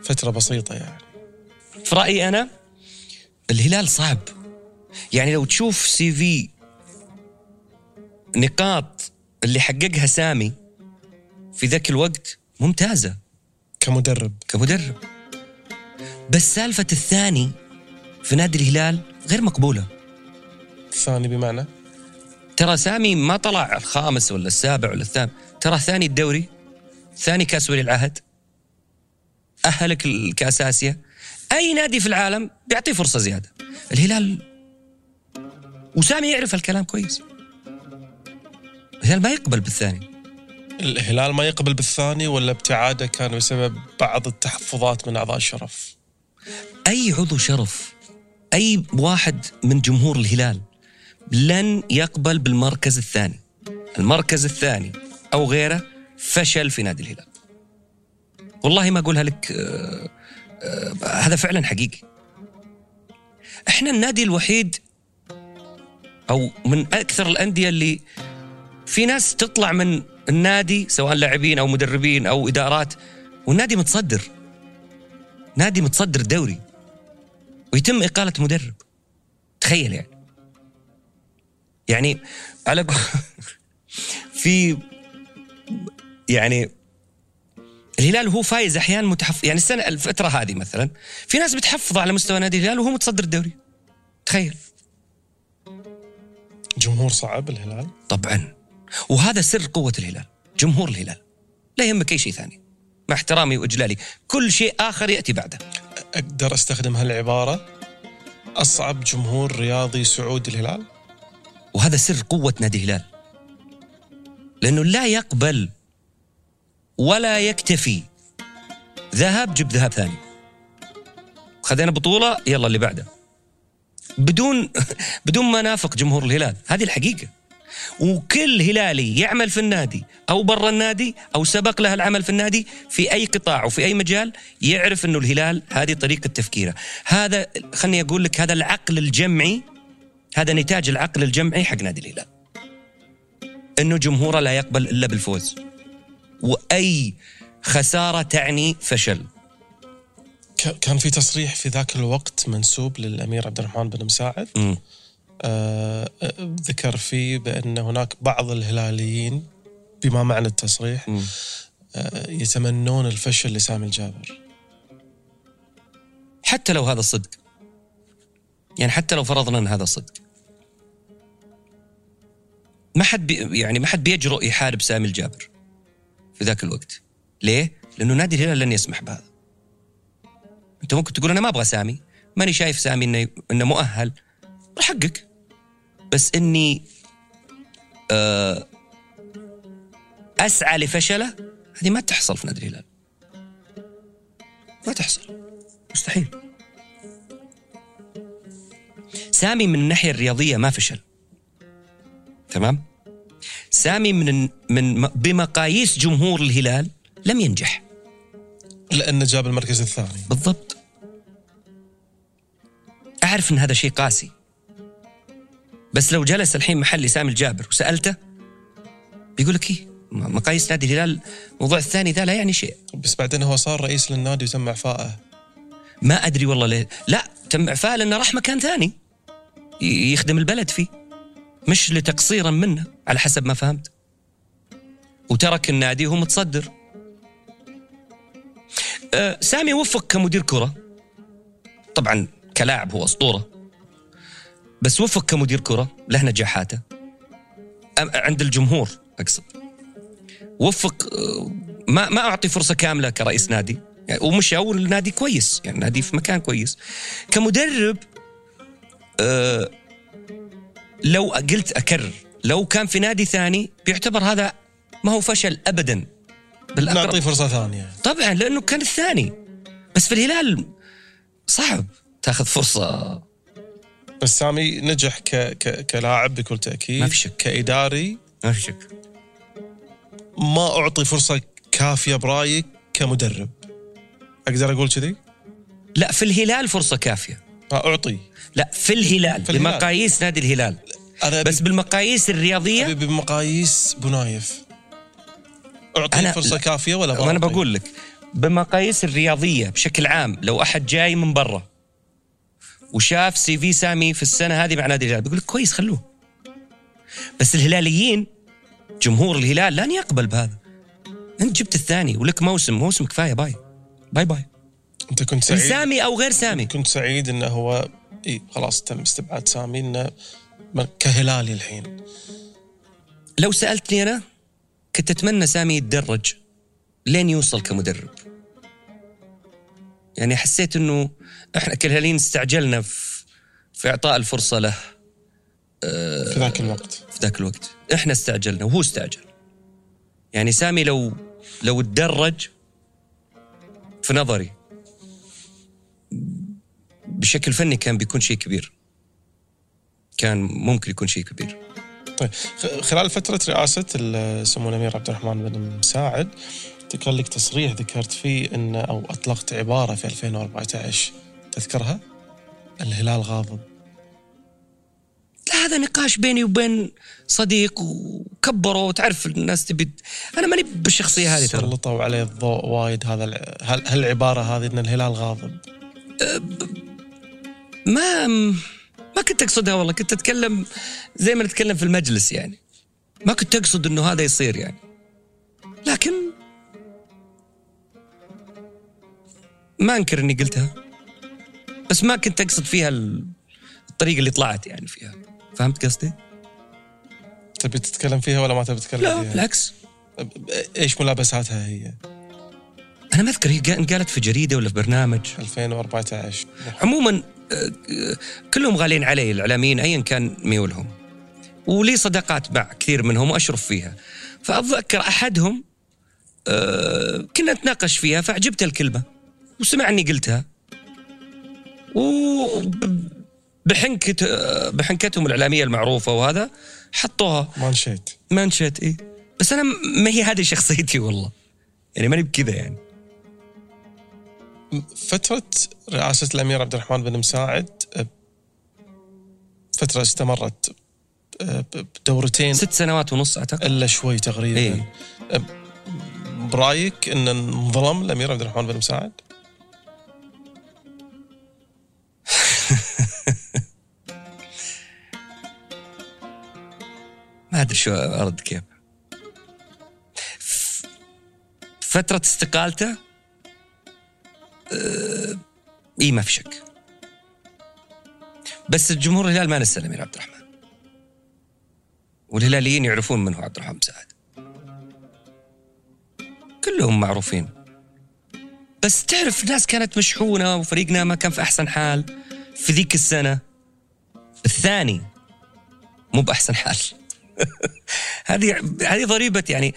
فترة بسيطة يعني؟ في رأيي أنا الهلال صعب. يعني لو تشوف سي في نقاط اللي حققها سامي في ذاك الوقت ممتازة. كمدرب. كمدرب. بس سالفة الثاني في نادي الهلال غير مقبولة. الثاني بمعنى؟ ترى سامي ما طلع الخامس ولا السابع ولا الثامن. ترى ثاني الدوري ثاني كاس ولي العهد. أهلك الكاس آسيا. أي نادي في العالم بيعطيه فرصة زيادة. الهلال وسامي يعرف الكلام كويس. الهلال ما يقبل بالثاني. الهلال ما يقبل بالثاني ولا ابتعاده كان بسبب بعض التحفظات من أعضاء الشرف؟ أي عضو شرف أي واحد من جمهور الهلال لن يقبل بالمركز الثاني. المركز الثاني أو غيره فشل في نادي الهلال. والله ما أقولها لك آه، آه، هذا فعلا حقيقي. إحنا النادي الوحيد أو من أكثر الأندية اللي في ناس تطلع من النادي سواء لاعبين أو مدربين أو إدارات والنادي متصدر. نادي متصدر الدوري ويتم إقالة مدرب. تخيل يعني. يعني على في يعني الهلال وهو فايز أحيانا متحفظ يعني السنة الفترة هذه مثلا في ناس بتحفظ على مستوى نادي الهلال وهو متصدر الدوري. تخيل. جمهور صعب الهلال؟ طبعا. وهذا سر قوة الهلال جمهور الهلال. لا يهمك أي شيء ثاني. مع احترامي وإجلالي كل شيء آخر يأتي بعده. أقدر أستخدم هالعبارة؟ أصعب جمهور رياضي سعودي الهلال؟ وهذا سر قوة نادي الهلال. لأنه لا يقبل ولا يكتفي. ذهب جيب ذهب ثاني. خذينا بطولة يلا اللي بعده. بدون بدون ما نافق جمهور الهلال. هذه الحقيقة. وكل هلالي يعمل في النادي أو برا النادي أو سبق له العمل في النادي في أي قطاع وفي أي مجال يعرف إنه الهلال هذه طريقة تفكيره. هذا خلني أقول لك هذا العقل الجمعي هذا نتاج العقل الجمعي حق نادي الهلال. إنه جمهوره لا يقبل إلا بالفوز. وأي خسارة تعني فشل. كان في تصريح في ذاك الوقت منسوب للأمير عبد الرحمن بن مساعد. مم. آه، آه، ذكر فيه بأن هناك بعض الهلاليين بما معنى التصريح مم. آه، يتمنون الفشل لسامي الجابر. حتى لو هذا صدق. يعني حتى لو فرضنا إن هذا صدق. ما حد بي يعني ما حد بيجرؤ يحارب سامي الجابر في ذاك الوقت. ليه؟ لأنه نادي الهلال لن يسمح بهذا. أنت ممكن تقول أنا ما أبغى سامي. ماني شايف سامي إنه إنه مؤهل. حقك بس إني آه أسعى لفشله هذه ما تحصل في نادي الهلال. ما تحصل. مستحيل. سامي من الناحية الرياضية ما فشل. تمام؟ سامي من من بمقاييس جمهور الهلال لم ينجح. لأنه جاب المركز الثاني. بالضبط. أعرف إن هذا شيء قاسي. بس لو جلس الحين محلي سامي الجابر وسألته بيقول لك إيه مقاييس نادي الهلال الموضوع الثاني ذا لا يعني شيء. بس بعدين هو صار رئيس للنادي وتم إعفائه. ما أدري والله ليه. لا تم اعفاء لأنه راح مكان ثاني. يخدم البلد فيه مش لتقصيرا منه على حسب ما فهمت. وترك النادي وهو متصدر. أه سامي وفق كمدير كرة. طبعا كلاعب هو أسطورة. بس وفق كمدير كرة له نجاحاته. عند الجمهور أقصد. وفق أه، ما ما أعطي فرصة كاملة كرئيس نادي. يعني ومشى والنادي كويس. يعني نادي في مكان كويس. كمدرب أه لو قلت أكرر لو كان في نادي ثاني بيعتبر هذا ما هو فشل ابدا بالأقرب. نعطيه فرصة ثانية. طبعا لأنه كان الثاني. بس في الهلال صعب تاخذ فرصة. بس سامي نجح ك... ك... كلاعب بكل تأكيد. ما في شك. كإداري. ما في شك. ما أعطي فرصة كافية برايك كمدرب. أقدر أقول كذي؟ لا في الهلال فرصة كافية. أعطي. لا في الهلال, في الهلال. بمقاييس نادي الهلال. أنا بس بالمقاييس الرياضية؟ أبي بمقاييس بنايف. اعطي أنا- فرصة لا. كافية ولا بعطي؟ بقول لك بمقاييس الرياضية بشكل عام لو أحد جاي من برا وشاف سي في سامي في السنة هذه مع نادي الهلال بيقول لك كويس خلوه. بس الهلاليين جمهور الهلال لن يقبل بهذا. أنت جبت الثاني ولك موسم موسم كفاية bye. Bye bye. أنت كنت سعيد. سامي أو غير سامي؟ كنت سعيد إنه هو إي خلاص تم استبعاد سامي إنه كهلالي الحين. لو سألتني أنا كنت أتمنى سامي يتدرج لين يوصل كمدرب. يعني حسيت إنه إحنا كالهلاليين استعجلنا في في إعطاء الفرصة له في ذاك الوقت. في ذاك الوقت. إحنا استعجلنا وهو استعجل. يعني سامي لو لو تدرج في نظري بشكل فني كان بيكون شيء كبير. كان ممكن يكون شيء كبير. طيب خلال فترة رئاسة سمو الأمير عبد الرحمن بن مساعد كان لك تصريح ذكرت فيه أن أو أطلقت عبارة في 2014 تذكرها؟ الهلال غاضب. لا هذا نقاش بيني وبين صديق وكبره وتعرف الناس تبي أنا ماني بالشخصية هذه ترى. سلطوا عليه الضوء وايد هذا هالعبارة هذه أن الهلال غاضب؟ ما ما كنت أقصدها والله كنت أتكلم زي ما نتكلم في المجلس يعني ما كنت أقصد إنه هذا يصير يعني لكن ما أنكر إني قلتها بس ما كنت أقصد فيها ال- الطريقة اللي طلعت يعني فيها فهمت قصدي؟ تبي تتكلم فيها ولا ما تبي تتكلم لا فيها؟ بالعكس ب- إيش ملابساتها هي؟ أنا ما أذكر هي قا- قالت في جريدة ولا في برنامج؟ 2014 عموما آه، آه، كلهم غاليين علي الإعلاميين ايا كان ميولهم ولي صداقات مع كثير منهم وأشرف فيها. فأتذكر أحدهم آه، كنا نتناقش فيها فعجبت الكلمة وسمعني قلتها. وبحنكة بحنكتهم الإعلامية المعروفة وهذا حطوها. ما نشيت منشت إيه. بس أنا ما هي هذه شخصيتي والله. يعني ماني بكذا يعني. فترة رئاسة الأمير عبد الرحمن بن مساعد أه، فترة استمرت أه، بدورتين. ست سنوات ونص أعتقد. إلا شوي تقريبا. إيه. أه، برأيك أن انظلم الأمير عبد الرحمن بن مساعد؟ ما أدري شو أرد كيف. فترة استقالته؟ اي ما في شك. بس الجمهور الهلال ما نسى الأمير عبد الرحمن. والهلاليين يعرفون من هو عبد الرحمن مساعد كلهم معروفين. بس تعرف ناس كانت مشحونة وفريقنا ما كان في أحسن حال في ذيك السنة. الثاني مو بأحسن حال. هذه هذه ضريبة يعني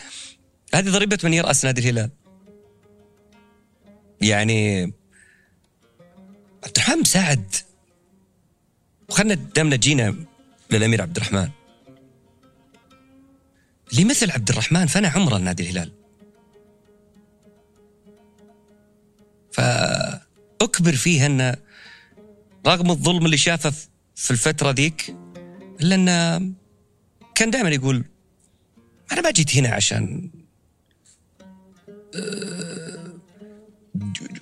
هذه ضريبة من يرأس نادي الهلال. يعني عبد الرحمن مساعد. وخلنا دامنا جينا للأمير عبد الرحمن. اللي مثل عبد الرحمن فنى عمره لنادي الهلال. فأكبر فيه أنه رغم الظلم اللي شافه في الفترة ذيك إلا أنه كان دائما يقول أنا ما جيت هنا عشان آه،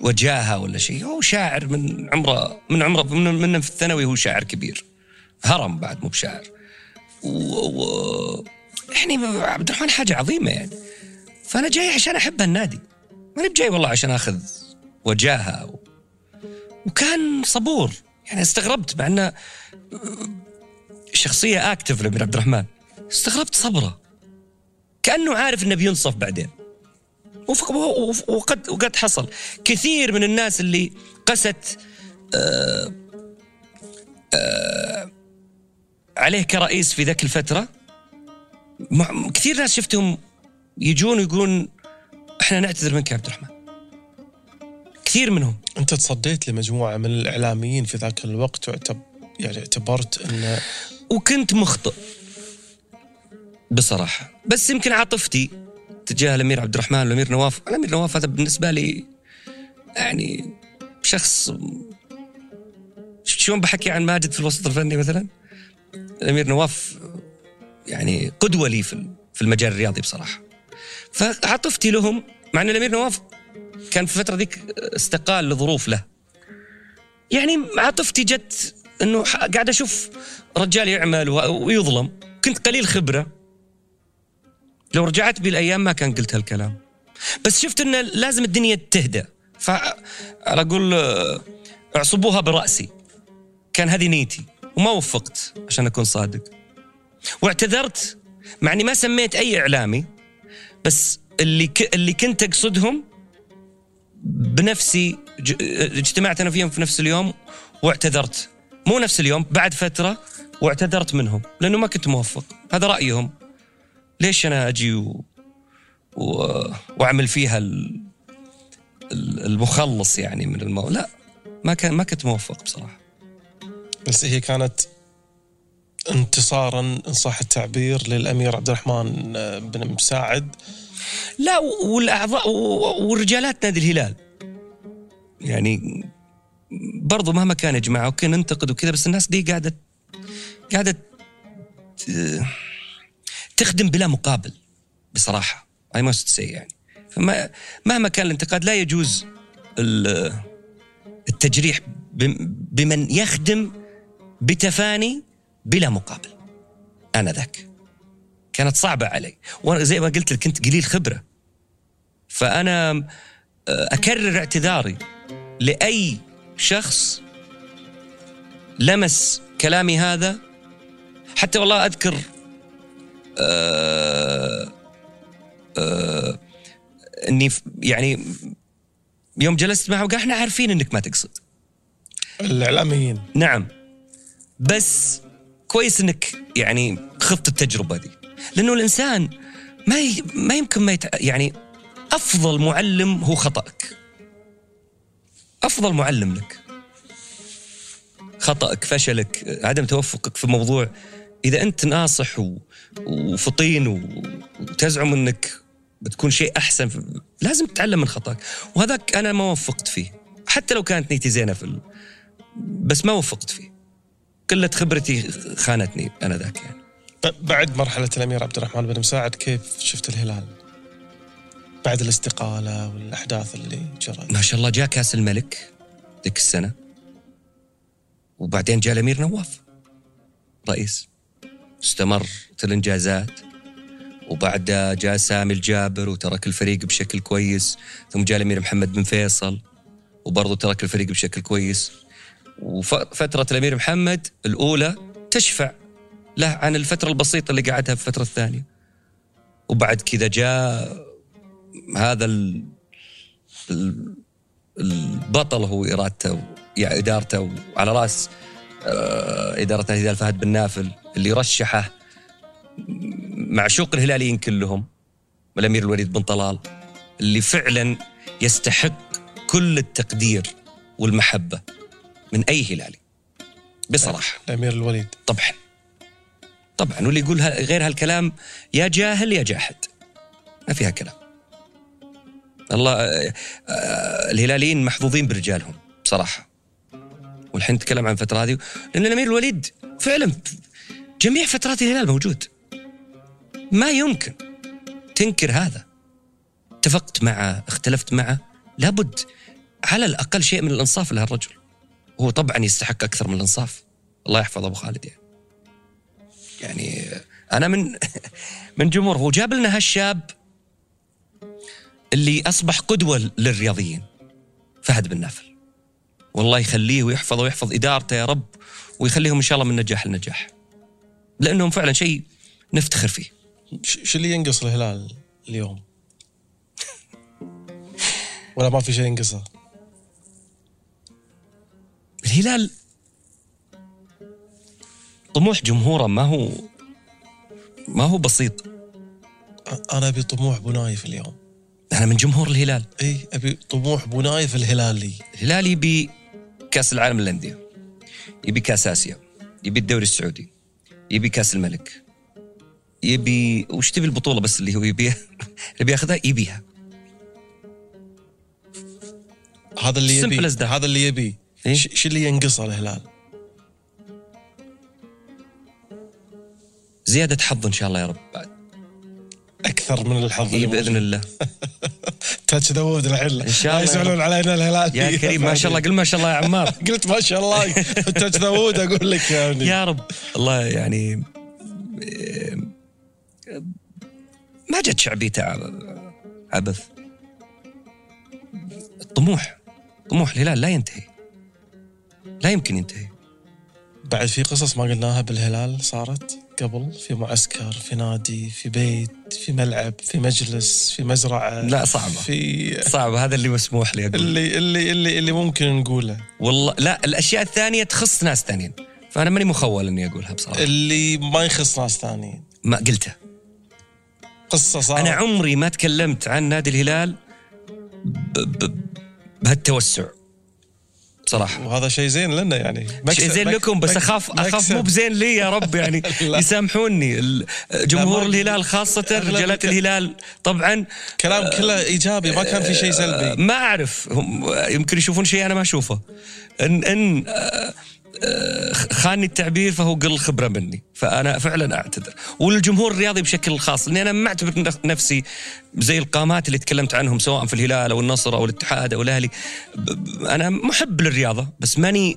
وجاهه ولا شيء. هو شاعر من عمره من عمره من, من في الثانوي هو شاعر كبير. هرم بعد مو بشاعر. و... و... يعني عبد الرحمن حاجة عظيمة يعني. فأنا جاي عشان أحب النادي ماني بجاي والله عشان أخذ وجاهة و... وكان صبور. يعني استغربت مع إنه شخصية اكتف لأمير عبد الرحمن. استغربت صبره. كأنه عارف إنه بينصف بعدين. وقد وقد حصل. كثير من الناس اللي قست آآ آه، آآ آه، عليه كرئيس في ذاك الفترة. كثير ناس شفتهم يجون ويقولون إحنا نعتذر منك يا عبد الرحمن. كثير منهم. أنت تصديت لمجموعة من الإعلاميين في ذاك الوقت واعتب يعني اعتبرت انه وكنت مخطئ. بصراحة. بس يمكن عاطفتي. تجاه الأمير عبد الرحمن والامير نواف. الأمير نواف هذا بالنسبة لي يعني شخص شلون بحكي عن ماجد في الوسط الفني مثلا؟ الأمير نواف يعني قدوة لي في في المجال الرياضي بصراحة. فعاطفتي لهم مع إن الأمير نواف كان في الفترة ذيك استقال لظروف له. يعني عاطفتي جت إنه قاعد أشوف رجال يعمل ويظلم. كنت قليل خبرة. لو رجعت بي الأيام ما كان قلت هالكلام. بس شفت إنه لازم الدنيا تهدى. فاقول اعصبوها برأسي. كان هذه نيتي. وما وفقت عشان أكون صادق. واعتذرت. مع إني ما سميت أي إعلامي. بس اللي ك... اللي كنت أقصدهم بنفسي ج... اجتمعت أنا فيهم في نفس اليوم واعتذرت. مو نفس اليوم بعد فترة واعتذرت منهم. لأنه ما كنت موفق. هذا رأيهم. ليش أنا أجي و... و... وأعمل فيها ال... المخلص يعني من المو... لا ما كان ما كنت موفق بصراحة. بس هي كانت انتصارا إن صح التعبير للأمير عبد الرحمن بن مساعد. لا والأعضاء ورجالات نادي الهلال. يعني برضو مهما كان يا جماعة okay ننتقد وكذا بس الناس دي قاعدة قاعدة تخدم بلا مقابل بصراحة. I must say يعني. فما مهما كان الانتقاد لا يجوز التجريح بمن يخدم بتفاني بلا مقابل. أنا ذاك كانت صعبة علي. وأنا زي ما قلت لك كنت قليل خبرة. فأنا آه، أكرر اعتذاري لأي شخص لمس كلامي هذا. حتى والله أذكر آه آه إني يعني يوم جلست معه قال إحنا عارفين إنك ما تقصد. الإعلاميين. نعم. بس كويس إنك يعني خضت التجربة دي. لأنه الإنسان ما ي... ما يمكن ما يت... يعني أفضل معلم هو خطأك. أفضل معلم لك. خطأك فشلك عدم توفقك في موضوع. إذا أنت ناصح و... وفطين. وتزعم إنك بتكون شيء أحسن. لازم تتعلم من خطأك وهذاك أنا ما وفقت فيه حتى لو كانت نيتي زينة في ال... بس ما وفقت فيه قلة خبرتي خانتني أنا ذاك يعني بعد مرحلة الأمير عبد الرحمن بن مساعد كيف شفت الهلال؟ بعد الاستقالة والأحداث اللي جرت ما شاء الله جاء كأس الملك ذيك السنة وبعدين جاء الأمير نواف رئيس استمرت الإنجازات. وبعدها جاء سامي الجابر وترك الفريق بشكل كويس. ثم جاء الأمير محمد بن فيصل وبرضه ترك الفريق بشكل كويس. وفترة الأمير محمد الأولى تشفع له عن الفترة البسيطة اللي قعدها في الفترة الثانية. وبعد كذا جاء هذا ال... البطل هو إرادته يعني إدارته وعلى آه، إدارة نادي الهلال فهد بن نافل اللي رشحه معشوق الهلاليين كلهم الأمير الوليد بن طلال اللي فعلا يستحق كل التقدير والمحبة من أي هلالي. بصراحة. الأمير الوليد. طبعا. طبعا. واللي يقول غير هالكلام يا جاهل يا جاحد. ما فيها كلام. الله آه، آه، الهلاليين محظوظين برجالهم بصراحة. والحين نتكلم عن الفترة هذه. لأن الأمير الوليد فعلا جميع فترات الهلال موجود. ما يمكن تنكر هذا. اتفقت معه اختلفت معه لابد على الأقل شيء من الإنصاف لهالرجل. هو طبعا يستحق أكثر من الإنصاف. الله يحفظ أبو خالد يعني. يعني أنا من من جمهور هو جاب لنا هالشاب اللي أصبح قدوة للرياضيين فهد بن نافل. والله يخليه ويحفظه ويحفظ إدارته يا رب ويخليهم إن شاء الله من نجاح لنجاح. لأنهم فعلا شيء نفتخر فيه. شو اللي ينقص الهلال اليوم؟ ولا ما في شيء ينقصه؟ الهلال طموح جمهوره ما هو ما هو بسيط. أنا أبي طموح بنايف اليوم. أنا من جمهور الهلال. إي أبي طموح بنايف الهلالي. الهلال يبي كاس العالم للأندية. يبي كاس آسيا. يبي الدوري السعودي. يبي كاس الملك. يبي وش تبي البطولة بس اللي هو يبيها؟ اللي بياخذها؟ يبيها. هذا اللي يبي. هذا اللي يبي. إيه؟ ش- شو اللي ينقصه الهلال؟ زيادة حظ إن شاء الله يا رب بعد. أكثر من الحظ إيه اللي بإذن. الله. تاتش داوود الحين إن شاء الله. يا يسالون علينا الهلال يا كريم ما شاء الله. قل ما شاء الله يا عمار. قلت ما شاء الله. تاتش داوود أقول لك يعني يا رب. الله يعني ما جت شعبيته عبث. الطموح طموح الهلال لا ينتهي. لا يمكن ينتهي. بعد في قصص ما قلناها بالهلال صارت قبل في معسكر في نادي في بيت. في ملعب في مجلس في مزرعة لا، صعبة. في صعب هذا اللي مسموح لي. أقول اللي اللي اللي اللي ممكن نقوله. والله لا الأشياء الثانية تخص ناس ثانيين فأنا ماني مخول إني أقولها بصراحة. اللي ما يخص ناس ثانيين. ما قلته قصة صارت أنا عمري ما تكلمت عن نادي الهلال ب... ب... بهالتوسع. بصراحة. وهذا شيء زين لنا يعني. شيء زين لكم بس اخاف أخاف. مو بزين لي يا رب يعني. يسامحوني. جمهور الهلال خاصة رجالات الهلال طبعا كلام كله إيجابي ما كان في شيء سلبي. ما أعرف. هم يمكن يشوفون شيء أنا ما أشوفه. ان إن آه، آه، خاني التعبير فهو قل خبره مني. فأنا فعلا أعتذر. والجمهور الرياضي بشكل خاص لأني أنا ما أعتبر نف- نفسي زي القامات اللي تكلمت عنهم سواء في الهلال أو النصر أو الاتحاد أو الأهلي. أنا محب للرياضة بس ماني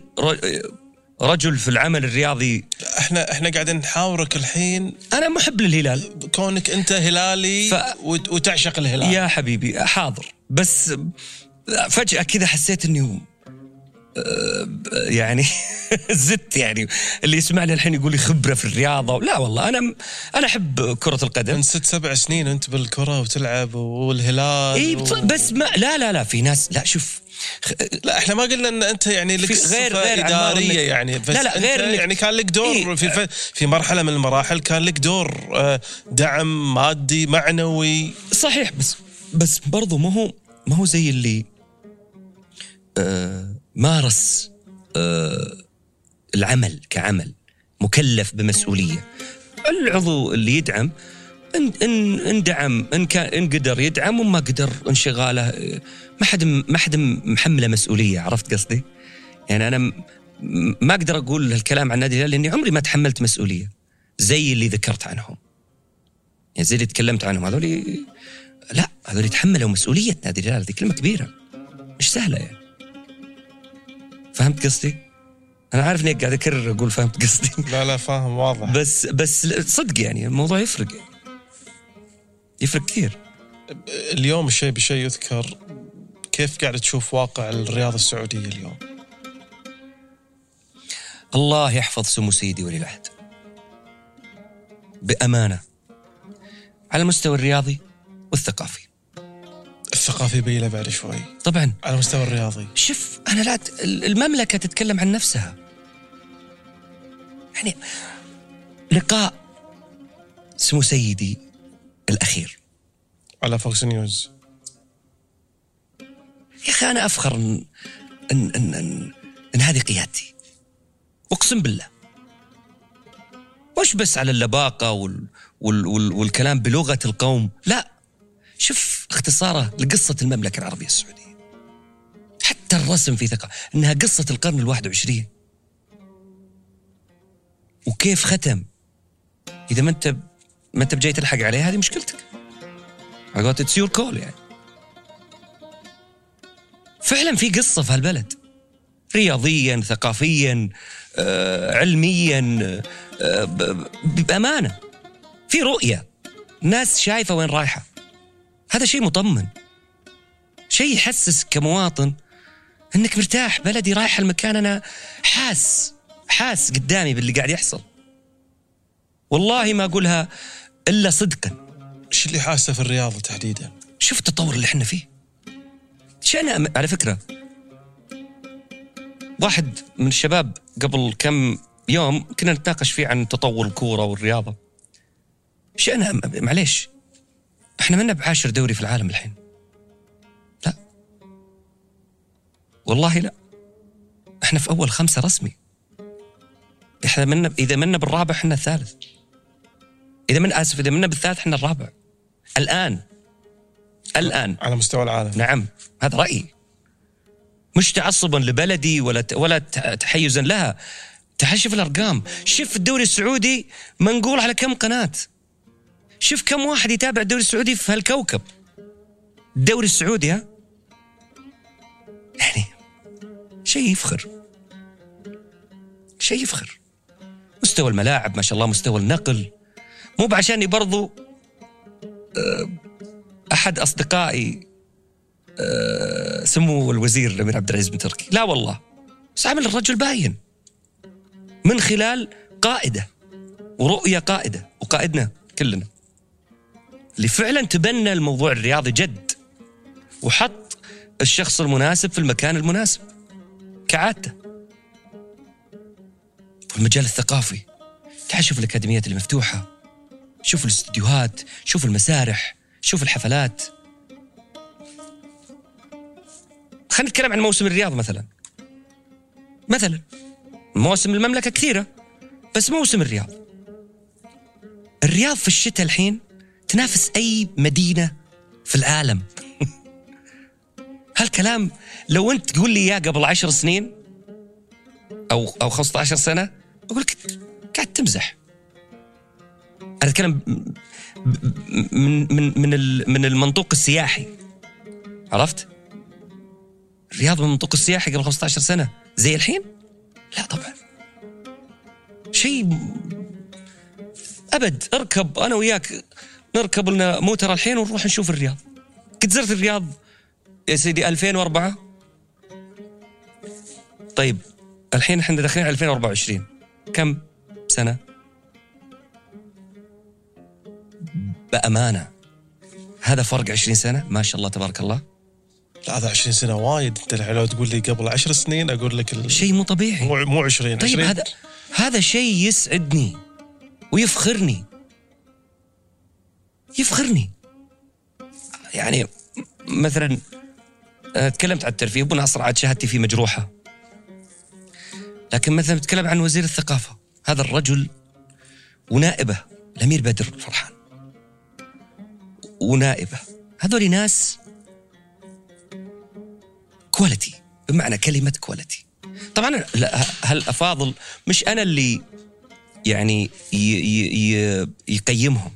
رجل في العمل الرياضي. إحنا إحنا قاعدين نحاورك الحين. أنا محب للهلال. كونك أنت هلالي ف- وت- وتعشق الهلال. يا حبيبي حاضر. بس فجأة كذا حسيت إني آه، يعني زدت يعني اللي يسمعني الحين يقول لي خبرة في الرياضة لا والله أنا أنا أحب كرة القدم من ست سبع سنين أنت بالكرة وتلعب والهلال إي و... بس ما لا لا لا في ناس لا شوف لا إحنا ما قلنا إن أنت يعني لك غير- غير إدارية يعني بس لا لا، غير إنك- يعني كان لك دور إيه. في. في مرحلة من المراحل كان لك دور آه، دعم مادي معنوي صحيح بس بس برضو ما هو ما هو زي اللي آه مارس آه العمل كعمل مكلف بمسؤولية العضو اللي يدعم إن إن إن دعم إن كان إن قدر يدعم وما قدر انشغاله آه، ما حد ما حد محمله مسؤولية عرفت قصدي؟ يعني أنا ما أقدر أقول هالكلام عن نادي الهلال لأني عمري ما تحملت مسؤولية زي اللي ذكرت عنهم. يعني زي اللي تكلمت عنهم هذول لا هذول يتحملوا مسؤولية نادي الهلال هذه كلمة كبيرة مش سهلة يعني فهمت قصدي؟ أنا عارف إني قاعد أكرر أقول فهمت قصدي لا لا فاهم واضح بس بس صدق يعني الموضوع يفرق يعني. يفرق كثير اليوم الشيء بشيء يذكر كيف قاعد تشوف واقع الرياضه السعودية اليوم؟ الله يحفظ سمو سيدي ولي العهد بأمانة على المستوى الرياضي والثقافي الثقافي بيله بعد شوي. طبعا. على المستوى الرياضي. شوف أنا لا المملكة تتكلم عن نفسها. يعني لقاء سمو سيدي الأخير. على فوكس نيوز يا أخي أنا أفخر ان ان ان, إن, إن هذه قيادتي. أقسم بالله. مش بس على اللباقة وال وال وال والكلام بلغة القوم. لا. شوف اختصاره لقصة المملكة العربية السعودية. حتى الرسم في ثقة. إنها قصة القرن الواحد وعشرين. وكيف ختم؟ إذا ما أنت ما أنت بجاي تلحق عليه هذه مشكلتك. على it's your call يعني. فعلا في قصة في هالبلد. رياضيا ثقافيا آه، علميا آه، بأمانة. في رؤية. ناس شايفة وين رايحة. هذا شيء مطمن. شيء يحسس كمواطن إنك مرتاح بلدي رايح المكان أنا حاس حاس قدامي باللي قاعد يحصل. والله ما أقولها إلا صدقا. إيش اللي حاسه في الرياض تحديدا؟ شوف التطور اللي إحنا فيه. شأن على فكرة واحد من الشباب قبل كم يوم كنا نتناقش فيه عن تطور الكورة والرياضة. شأنها معليش. إحنا منا بعاشر دوري في العالم الحين. لا. والله لا. إحنا في أول خمسة رسمي. إحنا منا إذا منا بالرابع إحنا الثالث. إذا من آسف إذا منا بالثالث إحنا الرابع. الآن. الآن. على مستوى العالم. نعم. هذا رأيي. مش تعصبا لبلدي ولا ولا تحيزا لها. تحشف الأرقام. شوف الدوري السعودي منقول على كم قناة. شوف كم واحد يتابع الدوري السعودي في هالكوكب. الدوري السعودي ها؟ يعني شيء يفخر. شيء يفخر. مستوى الملاعب ما شاء الله مستوى النقل. مو بعشاني برضو آه، أحد أصدقائي آه، سمو الوزير الأمير عبد العزيز بن تركي. لا والله. بس عمل الرجل باين. من خلال قائده ورؤية قائده وقائدنا كلنا. اللي فعلا تبنى الموضوع الرياضي جد وحط الشخص المناسب في المكان المناسب كعادته. في المجال الثقافي تعال شوف الأكاديميات المفتوحة شوف الاستديوهات شوف المسارح شوف الحفلات. خلينا نتكلم عن موسم الرياض مثلا. مثلا مواسم المملكة كثيرة بس موسم الرياض. الرياض في الشتاء الحين تنافس أي مدينة في العالم. هالكلام لو أنت تقول لي إياه قبل عشر سنين أو أو 15 سنة أقول لك قاعد تمزح. أنا أتكلم من من من من المنطوق السياحي. عرفت؟ الرياض من المنطوق السياحي قبل 15 سنة. زي الحين؟ لا طبعا. شيء أبد اركب أنا وياك نركب لنا موتر الحين ونروح نشوف الرياض. قد زرت الرياض يا سيدي 2004 طيب الحين إحنا داخلين على 2024 كم سنة؟ بأمانة هذا فرق 20 سنة؟ ما شاء الله تبارك الله. لا هذا 20 سنة وايد. أنت لو تقول لي قبل 10 سنين أقول لك ال... شيء مو طبيعي. مو مو 20 طيب 20. هذا هذا شيء يسعدني ويفخرني. يفخرني. يعني مثلا آه، تكلمت عن الترفيه ناصر عاد شهادتي فيه مجروحة. لكن مثلا تكلم عن وزير الثقافة. هذا الرجل ونائبة الأمير بدر فرحان. ونائبة. هذول ناس quality بمعنى كلمة quality طبعا هل أفاضل مش أنا اللي يعني يقيمهم؟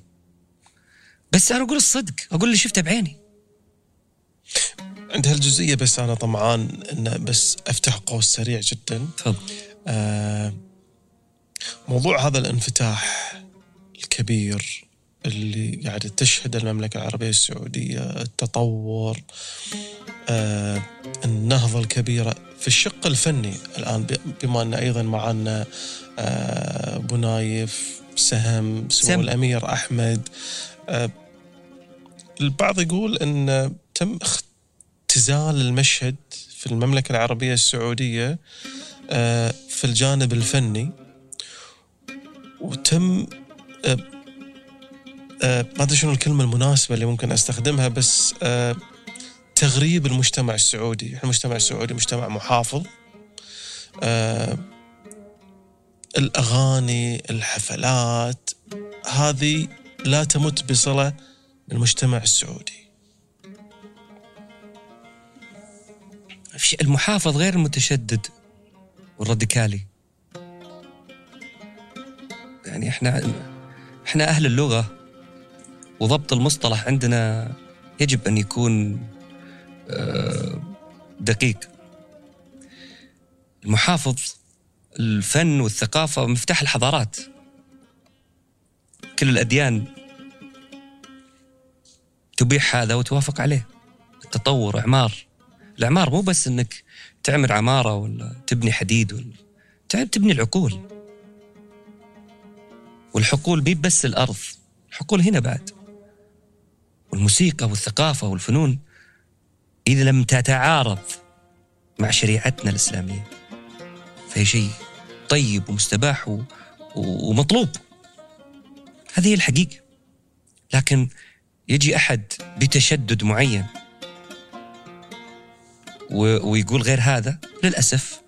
بس أنا أقول الصدق أقول اللي شفته بعيني. عند هالجزئيه بس أنا طمعان إن بس أفتح قوس سريع جدا. تفضل. آه موضوع هذا الانفتاح الكبير اللي قاعدة تشهد المملكة العربية السعودية التطور آه النهضة الكبيرة في الشق الفني الآن بما أن أيضا معنا آه أبو نايف سهم سمو الأمير أحمد آه البعض يقول إن تم اختزال المشهد في المملكة العربية السعودية آه، في الجانب الفني. وتم آه، آه، ما أدري شنو الكلمة المناسبة اللي ممكن أستخدمها بس تغريب المجتمع السعودي، المجتمع السعودي مجتمع محافظ. الأغاني، الحفلات هذه لا تمت بصلة المجتمع السعودي. المحافظ غير المتشدد والراديكالي. يعني إحنا إحنا أهل اللغة وضبط المصطلح عندنا يجب أن يكون آه، دقيق. المحافظ الفن والثقافة مفتاح الحضارات. كل الأديان تبيح هذا وتوافق عليه. التطور اعمار الاعمار مو بس إنك تعمل عمارة ولا تبني حديد ولا تبني العقول. والحقول بي بس الأرض الحقول هنا بعد. والموسيقى والثقافة والفنون إذا لم تتعارض مع شريعتنا الإسلامية فهي شيء طيب ومستباح. ومطلوب. هذه هي الحقيقة. لكن يجي أحد بتشدد معين. ويقول غير هذا؟ للأسف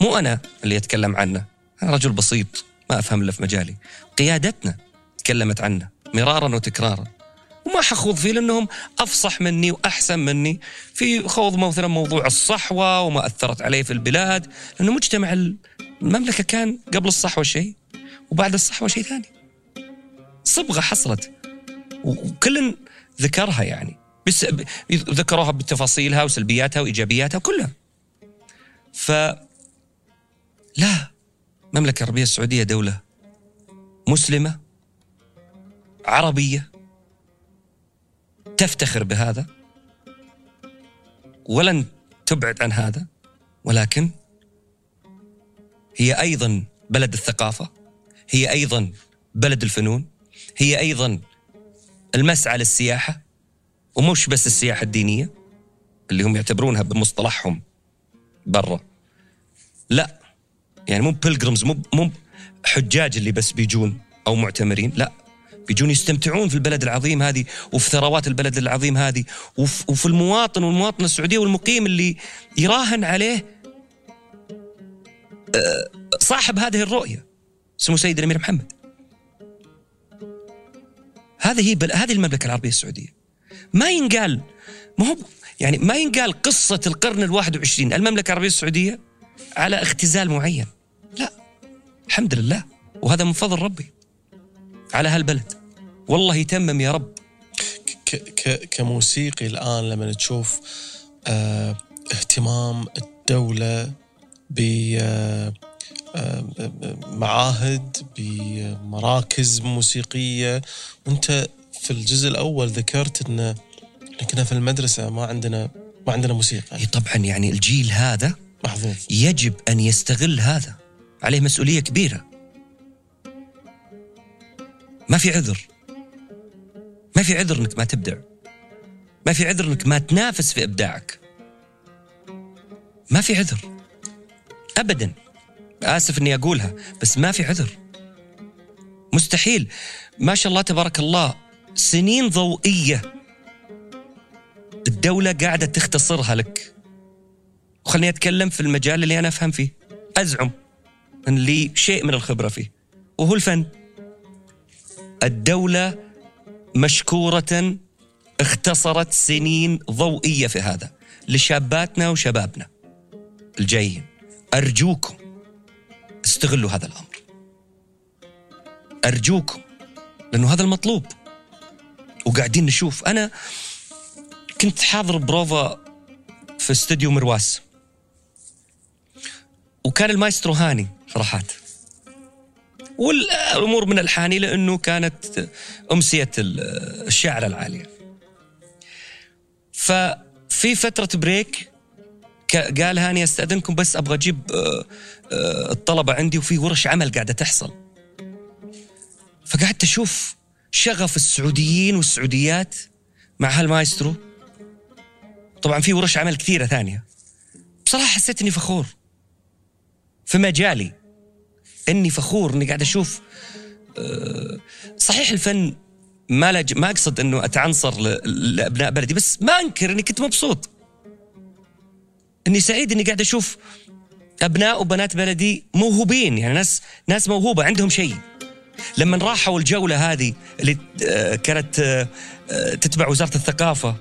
مو أنا اللي أتكلم عنه. أنا رجل بسيط ما أفهم إلا في مجالي. قيادتنا تكلمت عنه مرارا وتكرارا. وما حخوض فيه لأنهم أفصح مني وأحسن مني في خوض مثلا موضوع الصحوة وما أثرت عليه في البلاد. لأنه مجتمع المملكة كان قبل الصحوة شيء وبعد الصحوة شيء ثاني. صبغة حصلت. وكل ذكرها يعني. بس ذكروها بتفاصيلها وسلبياتها وإيجابياتها كلها. ف لا المملكة العربية السعودية دولة مسلمة عربية تفتخر بهذا ولن تبعد عن هذا ولكن هي أيضا بلد الثقافة هي أيضا بلد الفنون هي أيضا المسعى للسياحه ومش بس السياحة الدينية اللي هم يعتبرونها بمصطلحهم برا. لا يعني مو بيلجرمز مو مو حجاج اللي بس بيجون أو معتمرين لا. بيجون يستمتعون في البلد العظيم هذه وفي ثروات البلد العظيم هذه وفي المواطن والمواطنة السعودية والمقيم اللي يراهن عليه آه، صاحب هذه الرؤية سمو سيد الأمير محمد. هذه هي بل... هذه المملكة العربية السعودية. ما ينقال ما هو يعني ما ينقال قصة القرن الواحد وعشرين. المملكة العربية السعودية على اختزال معين. لا. الحمد لله. وهذا من فضل ربي. على هالبلد. والله يتمم يا رب. كموسيقي الآن لما تشوف آه اهتمام الدولة ب آه، معاهد بمراكز موسيقية. وأنت في الجزء الأول ذكرت إن كنا في المدرسة ما عندنا ما عندنا موسيقى. طبعا يعني الجيل هذا محظوظ. يجب أن يستغل هذا. عليه مسؤولية كبيرة. ما في عذر. ما في عذر إنك ما تبدع. ما في عذر إنك ما تنافس في إبداعك. ما في عذر. ابدا. آسف إني أقولها بس ما في عذر. مستحيل. ما شاء الله تبارك الله سنين ضوئية الدولة قاعدة تختصرها لك. وخلني أتكلم في المجال اللي أنا أفهم فيه. أزعم إن لي شيء من الخبرة فيه. وهو الفن. الدولة مشكورة اختصرت سنين ضوئية في هذا. لشاباتنا وشبابنا. الجايين. أرجوكم. استغلوا هذا الأمر. أرجوكم لأنه هذا المطلوب. وقاعدين نشوف. أنا كنت حاضر بروفا في استوديو مرواس. وكان المايسترو هاني فرحات والأمور من الحاني لأنه كانت أمسية الشعر العالية. ففي فترة بريك قال هاني أستأذنكم بس أبغى أجيب آه، آه، الطلبة عندي وفي ورش عمل قاعدة تحصل. فقعدت أشوف شغف السعوديين والسعوديات مع هالمايسترو. طبعا في ورش عمل كثيرة ثانية. بصراحة حسيت إني فخور. في مجالي إني فخور إني قاعد أشوف آه، صحيح الفن ما. ما أقصد إنه أتعنصر لأبناء بلدي بس ما أنكر إني كنت مبسوط. إني سعيد إني قاعد أشوف أبناء وبنات بلدي موهوبين. يعني ناس ناس موهوبة عندهم شيء. لما راحوا الجولة هذه اللي آه، كانت آه، تتبع وزارة الثقافة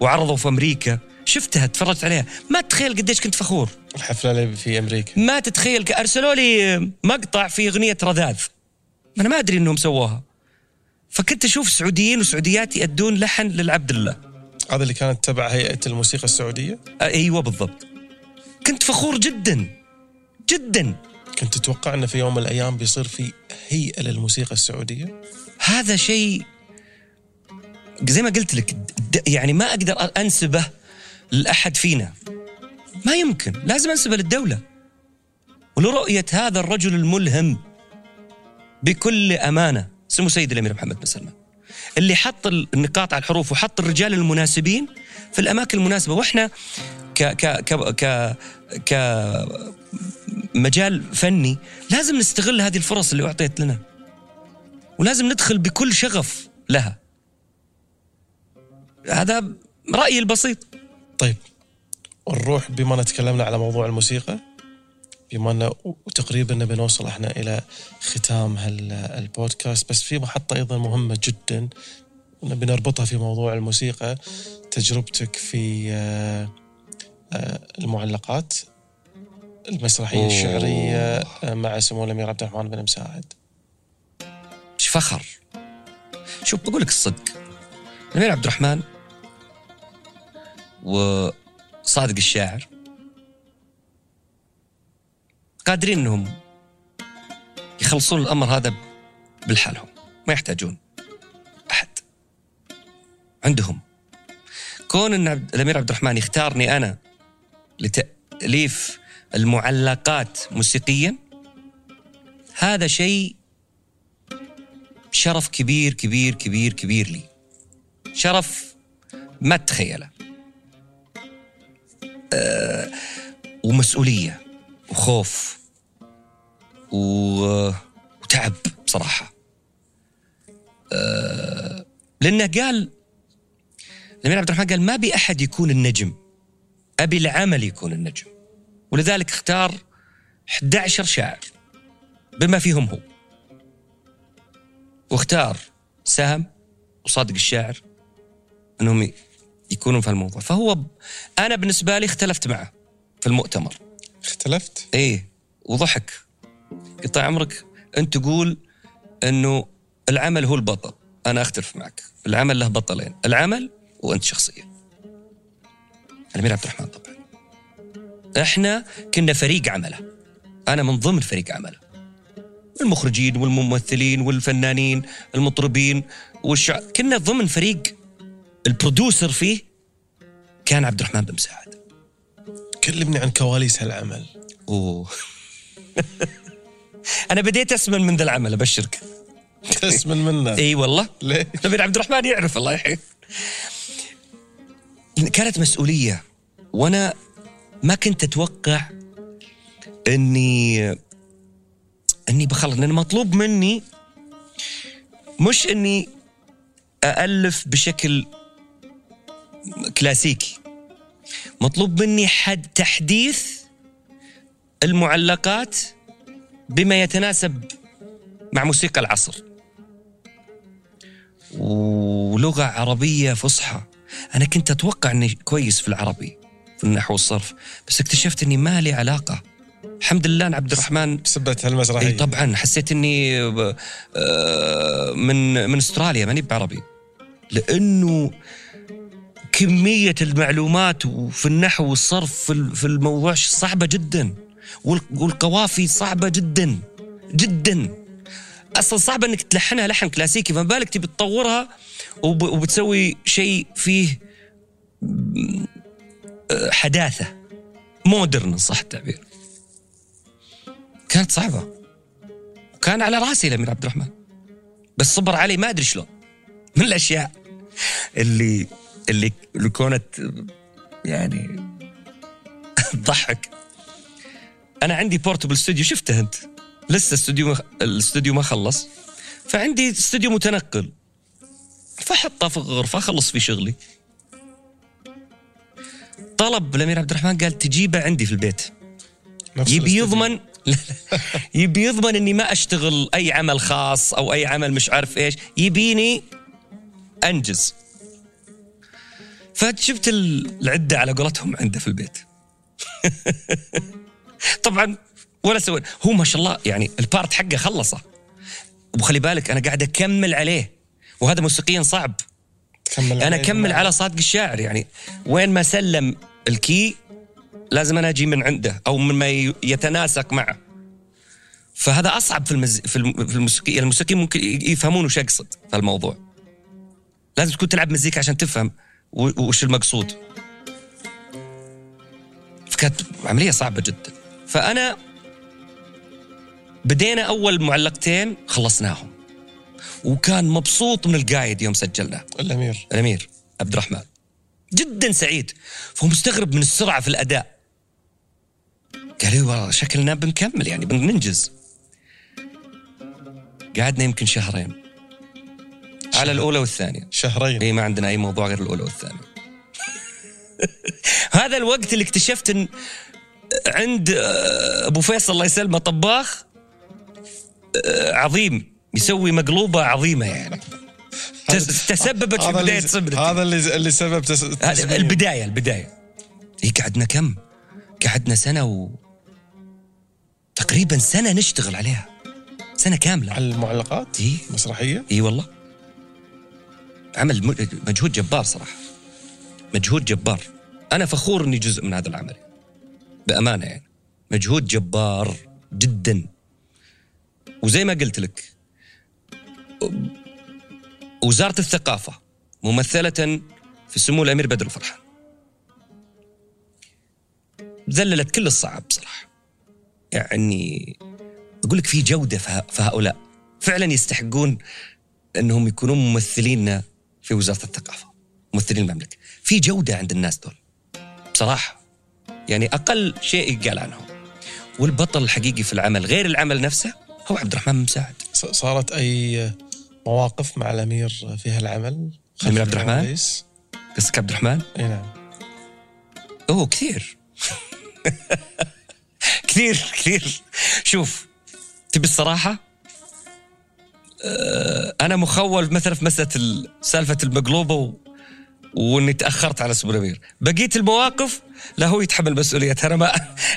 وعرضوا في أمريكا شفتها تفرجت عليها. ما تتخيل قديش كنت فخور. الحفلة اللي في أمريكا. ما تتخيل أرسلوا لي مقطع في أغنية رذاذ. أنا ما أدري إنهم سووها. فكنت أشوف سعوديين وسعوديات يأدون لحن للعبد الله. هذا اللي كانت تبع هيئة الموسيقى السعودية؟ أيوه بالضبط. كنت فخور جدا جدا. كنت تتوقع انه في يوم من الأيام بيصير في هيئة للموسيقى السعودية؟ هذا شيء زي ما قلت لك يعني ما أقدر أنسبه لأحد فينا. ما يمكن لازم أنسبه للدولة. ولرؤية هذا الرجل الملهم بكل أمانة اسمه سيد الأمير محمد بن سلمان اللي حط النقاط على الحروف وحط الرجال المناسبين في الأماكن المناسبة. وإحنا ك ك ك ك ك مجال فني لازم نستغل هذه الفرص اللي أعطيت لنا. ولازم ندخل بكل شغف لها. هذا رأيي البسيط. طيب نروح بما أن تكلمنا على موضوع الموسيقى بما أن وتقريبا نبي نوصل إحنا إلى ختام هالبودكاست بس في محطة أيضا مهمة جدا نبي نربطها في موضوع الموسيقى. تجربتك في آه، آه، المعلقات المسرحية أوه. الشعرية آه، مع سمو الأمير عبد الرحمن بن مساعد. إيش فخر؟ شوف بقول لك الصدق؟ الأمير عبد الرحمن وصادق الشاعر قادرين إنهم يخلصون الأمر هذا بالحالهم ما يحتاجون أحد. عندهم كون إن الأمير عبد الرحمن يختارني أنا لتأليف المعلقات موسيقيا هذا شيء شرف كبير كبير كبير كبير لي شرف ما تتخيله أه ومسؤولية وخوف. وتعب بصراحة أه لأنه قال الأمير عبد الرحمن قال ما بي أحد يكون النجم. أبي العمل يكون النجم. ولذلك اختار 11 شاعر بما فيهم هو. واختار سهم وصادق الشاعر أنهم يكونون في الموضوع فهو. أنا بالنسبة لي اختلفت معه في المؤتمر. اختلفت؟ إيه وضحك. قلت طيب عمرك أنت تقول إنه العمل هو البطل. أنا أختلف معك. العمل له بطلين. العمل وأنت شخصيا الأمير عبد الرحمن طبعا. إحنا كنا فريق عمله. أنا من ضمن فريق عمله. المخرجين والممثلين والفنانين المطربين والشع... كنا ضمن فريق البرودوسر فيه كان عبد الرحمن بن مساعد. كلمني عن كواليس هالعمل. أوه. أنا بديت أسمن من ذا العمل أبشرك. تسمن منا إي والله. ليه؟ نبيل عبد الرحمن يعرف الله يحييه كانت مسؤولية وأنا ما كنت أتوقع إني إني بخلص لأن مطلوب مني مش إني أألف بشكل كلاسيكي. مطلوب مني حد تحديث المعلقات بما يتناسب مع موسيقى العصر. ولغة عربية فصحى. أنا كنت أتوقع أني كويس في العربي في النحو والصرف بس اكتشفت أني ما لي علاقة. الحمد لله أن عبد الرحمن بسبة هالمسرحية إي طبعا حسيت إني ب- آه، من من أستراليا ماني بعربي. لأنه كمية المعلومات وفي النحو والصرف في ال- في الموضوع صعبة جدا. وال- والقوافي صعبة جدا جدا. أصلا صعبه إنك تلحنها لحن كلاسيكي فما بالك تبي تطورها؟ وبتسوي شيء فيه آه، حداثة. مودرن صح التعبير. كانت صعبة. وكان على رأسي الأمير عبد الرحمن. بس صبر علي ما أدري شلون. من الأشياء اللي اللي اللي كانت يعني تضحك أنا عندي بورتبل استوديو شفته أنت؟ لسه الاستوديو ما- الاستوديو ما خلص. فعندي استوديو متنقل. فحطه في الغرفة اخلص فيه شغلي. طلب الأمير عبد الرحمن قال تجيبه عندي في البيت. يبي. يضمن. يبي يضمن إني ما أشتغل أي عمل خاص أو أي عمل مش عارف إيش. يبيني أنجز. فشفت العدة على قولتهم عنده في البيت. طبعا ولا سوينا هو ما شاء الله يعني البارت حقه خلصه. وخلي بالك أنا قاعد أكمل عليه. وهذا موسيقيا صعب. كمل أنا. أكمل على صادق الشاعر يعني. وين ما سلم الكي لازم أنا أجي من عنده أو من ما يتناسق معه. فهذا أصعب في المز... في الم- في الموسيقى الموسيقيين ممكن يفهمون وش أقصد في الموضوع. لازم تكون تلعب مزيكا عشان تفهم وش المقصود. فكانت عملية صعبة جدا. فأنا بدينا أول معلقتين خلصناهم. وكان مبسوط من القايد يوم سجلنا. الأمير. الأمير عبد الرحمن جدا سعيد. فهو مستغرب من السرعة في الأداء. قال لي والله شكلنا بنكمل يعني بننجز. قعدنا يمكن شهرين. على الأولى والثانية. شهرين. اي ما عندنا أي موضوع غير الأولى والثانية. هذا الوقت اللي اكتشفت إن عند آه، أبو فيصل الله يسلمه طباخ آه، عظيم. يسوي مقلوبة عظيمة يعني. تس- تسببت في بداية سبرتي هذا اللي اللي سبب تس... البداية البداية. هي قعدنا كم؟ قعدنا سنة و تقريبا سنة نشتغل عليها. سنة كاملة. على المعلقات؟ اي مسرحية؟ اي والله. عمل مجهود جبار صراحة. مجهود جبار. أنا فخور إني جزء من هذا العمل. بأمانة يعني. مجهود جبار جدا. وزي ما قلت لك وزارة الثقافة ممثلة في سمو الأمير بدر الفرحان. ذللت كل الصعب صراحة يعني أقول لك في جودة في هؤلاء فعلا يستحقون أنهم يكونون ممثلين في وزارة الثقافة ممثلين المملكة. في جودة عند الناس دول. بصراحة. يعني أقل شيء يقال عنهم. والبطل الحقيقي في العمل غير العمل نفسه هو عبد الرحمن مساعد صارت أي مواقف مع الأمير في هالعمل. الأمير عبد الرحمن؟ قصدك عبد الرحمن؟ إي نعم. أوه كثير. كثير كثير. شوف تبي الصراحة؟ آه، أنا مخول مثلا في مسألة ال- سالفة المقلوبة و... وإني تأخرت على سمو الامير بقيه المواقف لا هو يتحمل مسؤوليتها. أنا ما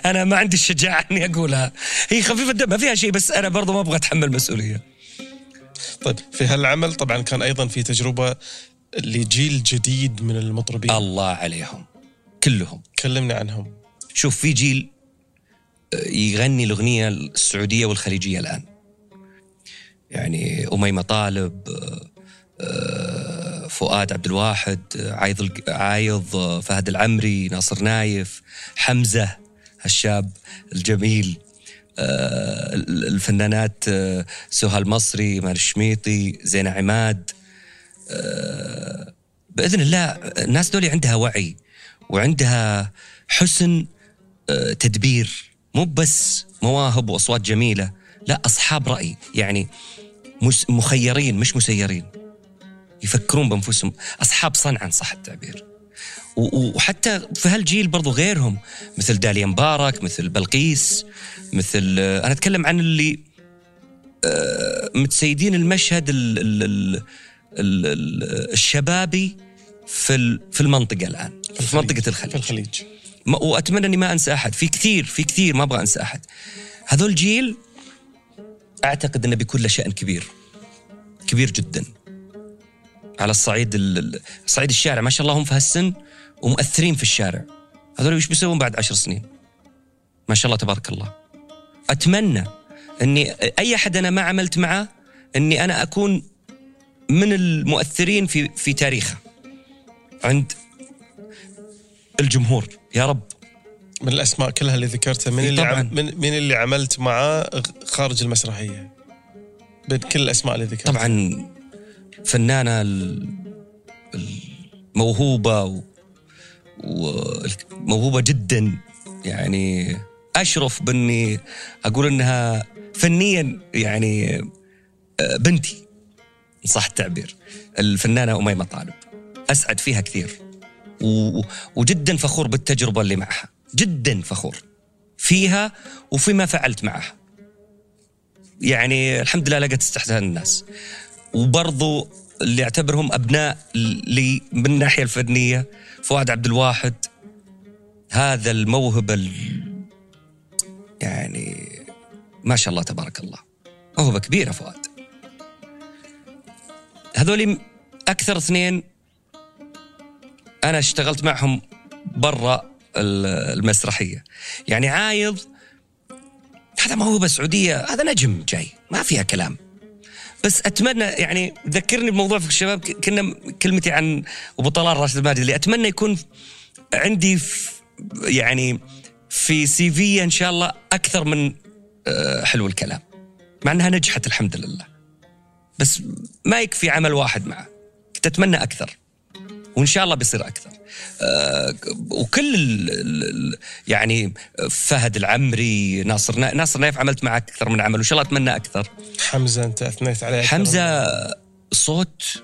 أنا ما عندي الشجاعة إني أقولها. هي خفيفة الدم ما فيها شيء بس أنا برضو ما أبغى أتحمل مسؤولية. طيب في هالعمل طبعا كان أيضا في تجربة لجيل جديد من المطربين. الله عليهم. كلهم. كلمنا عنهم. شوف في جيل آه، يغني الأغنية السعودية والخليجية الآن. يعني أميمة طالب آه، آه، فؤاد عبد الواحد عايض عايض فهد العمري ناصر نايف حمزة الشاب الجميل. الفنانات آه، سهى المصري مال الشميطي زينة عماد آه، بإذن الله الناس دول عندها وعي وعندها حسن آه، تدبير مو بس مواهب وأصوات جميلة لا أصحاب رأي يعني مخيرين مش مسيرين يفكرون بأنفسهم. أصحاب صنعا صح التعبير. وحتى في هالجيل برضو غيرهم مثل داليا مبارك مثل بلقيس مثل أنا أتكلم عن اللي آه، متسيدين المشهد ال ال ال ال ال الشبابي في في المنطقة الآن في منطقة في الخليج. الخليج ما- وأتمنى أني ما أنسى أحد في كثير في كثير ما أبغى أنسى أحد. هذول جيل أعتقد أنه بيكون له شأن كبير كبير جدا. على الصعيد ال- ال- صعيد الشارع. ما شاء الله هم في هالسن ومؤثرين في الشارع. هذول وش بيسوون بعد عشر سنين؟ ما شاء الله تبارك الله. أتمنى إني أي أحد أنا ما عملت معه إني أنا أكون من المؤثرين في في تاريخه. عند الجمهور. يا رب. من الأسماء كلها اللي ذكرتها من اللي. عم من, من اللي عملت معاه خارج المسرحية. بين كل الأسماء اللي ذكرتها. طبعا فنانة ال- الموهوبه وموهوبه جدا. يعني أشرف باني أقول إنها فنيا يعني آه، بنتي. إن صح التعبير. الفنانة أميمة طالب. أسعد فيها كثير. وجدا فخور بالتجربة اللي معها. جدا فخور فيها وفيما فعلت معها. يعني الحمد لله لقت استحسان الناس. وبرضو اللي اعتبرهم أبناء لي من الناحية الفنية فؤاد عبد الواحد هذا الموهبة ال- يعني ما شاء الله تبارك الله. موهبة كبيرة فؤاد. هذول أكثر اثنين أنا اشتغلت معهم برا ال- المسرحية. يعني عايض هذا موهبة سعودية هذا نجم جاي ما فيها كلام. بس أتمنى يعني ذكرني بموضوع في الشباب كنا كلمتي عن أبو طلال راشد الماجد اللي أتمنى يكون عندي في يعني في سي في إن شاء الله أكثر من آه، حلو الكلام. مع إنها نجحت الحمد لله. بس ما يكفي عمل واحد معه. كنت اتمنى أكثر. وإن شاء الله بيصير أكثر آه، وكل ال ال يعني فهد العمري ناصر نا- ناصر نايف عملت معك أكثر من عمل وإن شاء الله أتمنى أكثر حمزة أنت أثنيت عليه حمزة صوت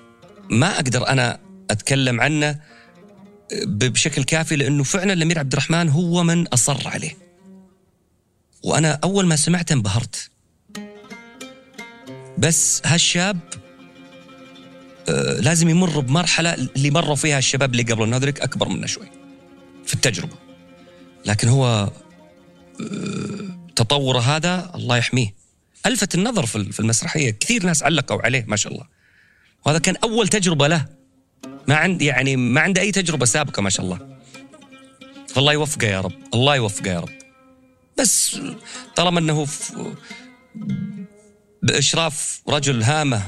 ما أقدر أنا أتكلم عنه ب- بشكل كافي لأنه فعلا الأمير عبد الرحمن هو من أصر عليه. وأنا أول ما سمعته انبهرت. بس هالشاب آه، لازم يمر بمرحلة اللي مروا فيها الشباب اللي قبله إنه هذولك أكبر منه شوي في التجربة. لكن هو آه، تطوره هذا الله يحميه. ألفت النظر في المسرحية. كثير ناس علقوا عليه ما شاء الله. وهذا كان أول تجربة له. ما عندي يعني ما عنده أي تجربة سابقة ما شاء الله. فالله يوفقه يا رب. الله يوفقه يا رب. بس طالما إنه بإشراف رجل هامة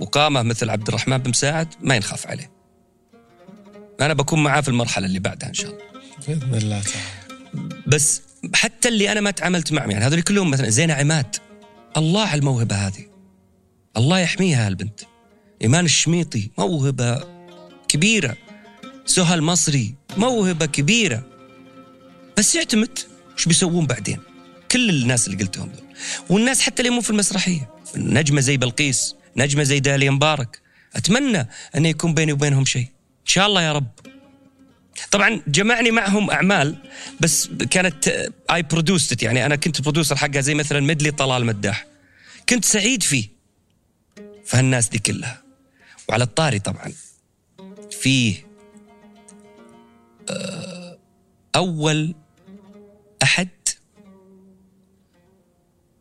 وقامه مثل عبد الرحمن بن مساعد ما ينخاف عليه. أنا بكون معاه في المرحلة اللي بعدها إن شاء الله. بإذن الله تعالى. بس حتى اللي أنا ما تعاملت معهم يعني هذول كلهم مثلا زينة عماد. الله على الموهبة هذه. الله يحميها هالبنت. إيمان الشميطي موهبة كبيرة. سهى المصري موهبة كبيرة. بس يعتمد وش بيسوون بعدين. كل الناس اللي قلتهم دول. والناس حتى اللي مو في المسرحية. نجمه زي بلقيس. نجمة زي داليا مبارك. أتمنى انه يكون بيني وبينهم شيء. إن شاء الله يا رب. طبعا جمعني معهم أعمال بس كانت اي برودوست يعني أنا كنت برودوسر حقها زي مثلا مدلي طلال مداح. كنت سعيد فيه. فهالناس دي كلها. وعلى الطاري طبعا فيه آه، أول أحد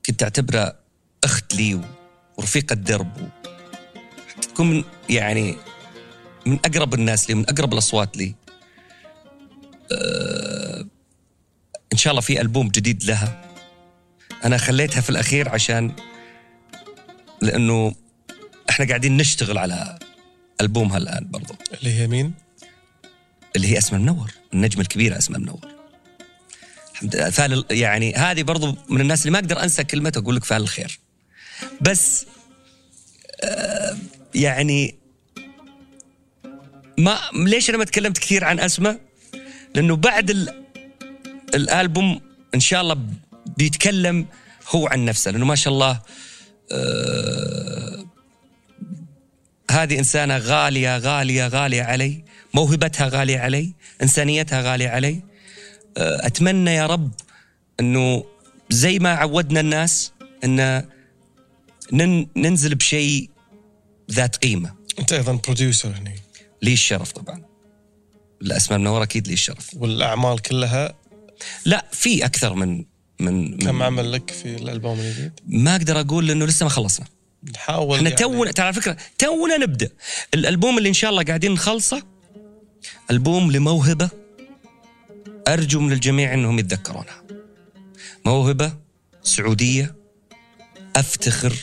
كنت أعتبره أخت لي ورفيقه درب و- تكون من يعني من أقرب الناس لي من أقرب الأصوات لي. إن شاء الله في ألبوم جديد لها. أنا خليتها في الأخير عشان لأنه إحنا قاعدين نشتغل على ألبومها الآن برضو. اللي هي مين؟ اللي هي أسماء منور النجمة الكبيرة أسماء منور. الحمد لله فعل يعني هذه برضو من الناس اللي ما أقدر أنسى كلمتها أقول لك فعل الخير. بس آه يعني ما ليش أنا ما تكلمت كثير عن اسماء لأنه بعد ال... الألبوم إن شاء الله بيتكلم هو عن نفسه لأنه ما شاء الله آه هذه إنسانة غالية غالية غالية علي موهبتها غالية علي إنسانيتها غالية علي. آه أتمنى يا رب إنه زي ما عودنا الناس إن نن ننزل بشيء ذات قيمة. أنت أيضا بروديوسر هني. لي الشرف طبعا. الأسماء منوره أكيد لي الشرف. والأعمال كلها؟ لا في أكثر من من, كم من عمل لك في الألبوم الجديد؟ ما أقدر أقول لأنه لسه ما خلصنا. نحاول إحنا يعني. تونا ترى على فكرة تونا نبدأ. الألبوم اللي إن شاء الله قاعدين نخلصه ألبوم لموهبة أرجو من الجميع إنهم يتذكرونها. موهبة سعودية أفتخر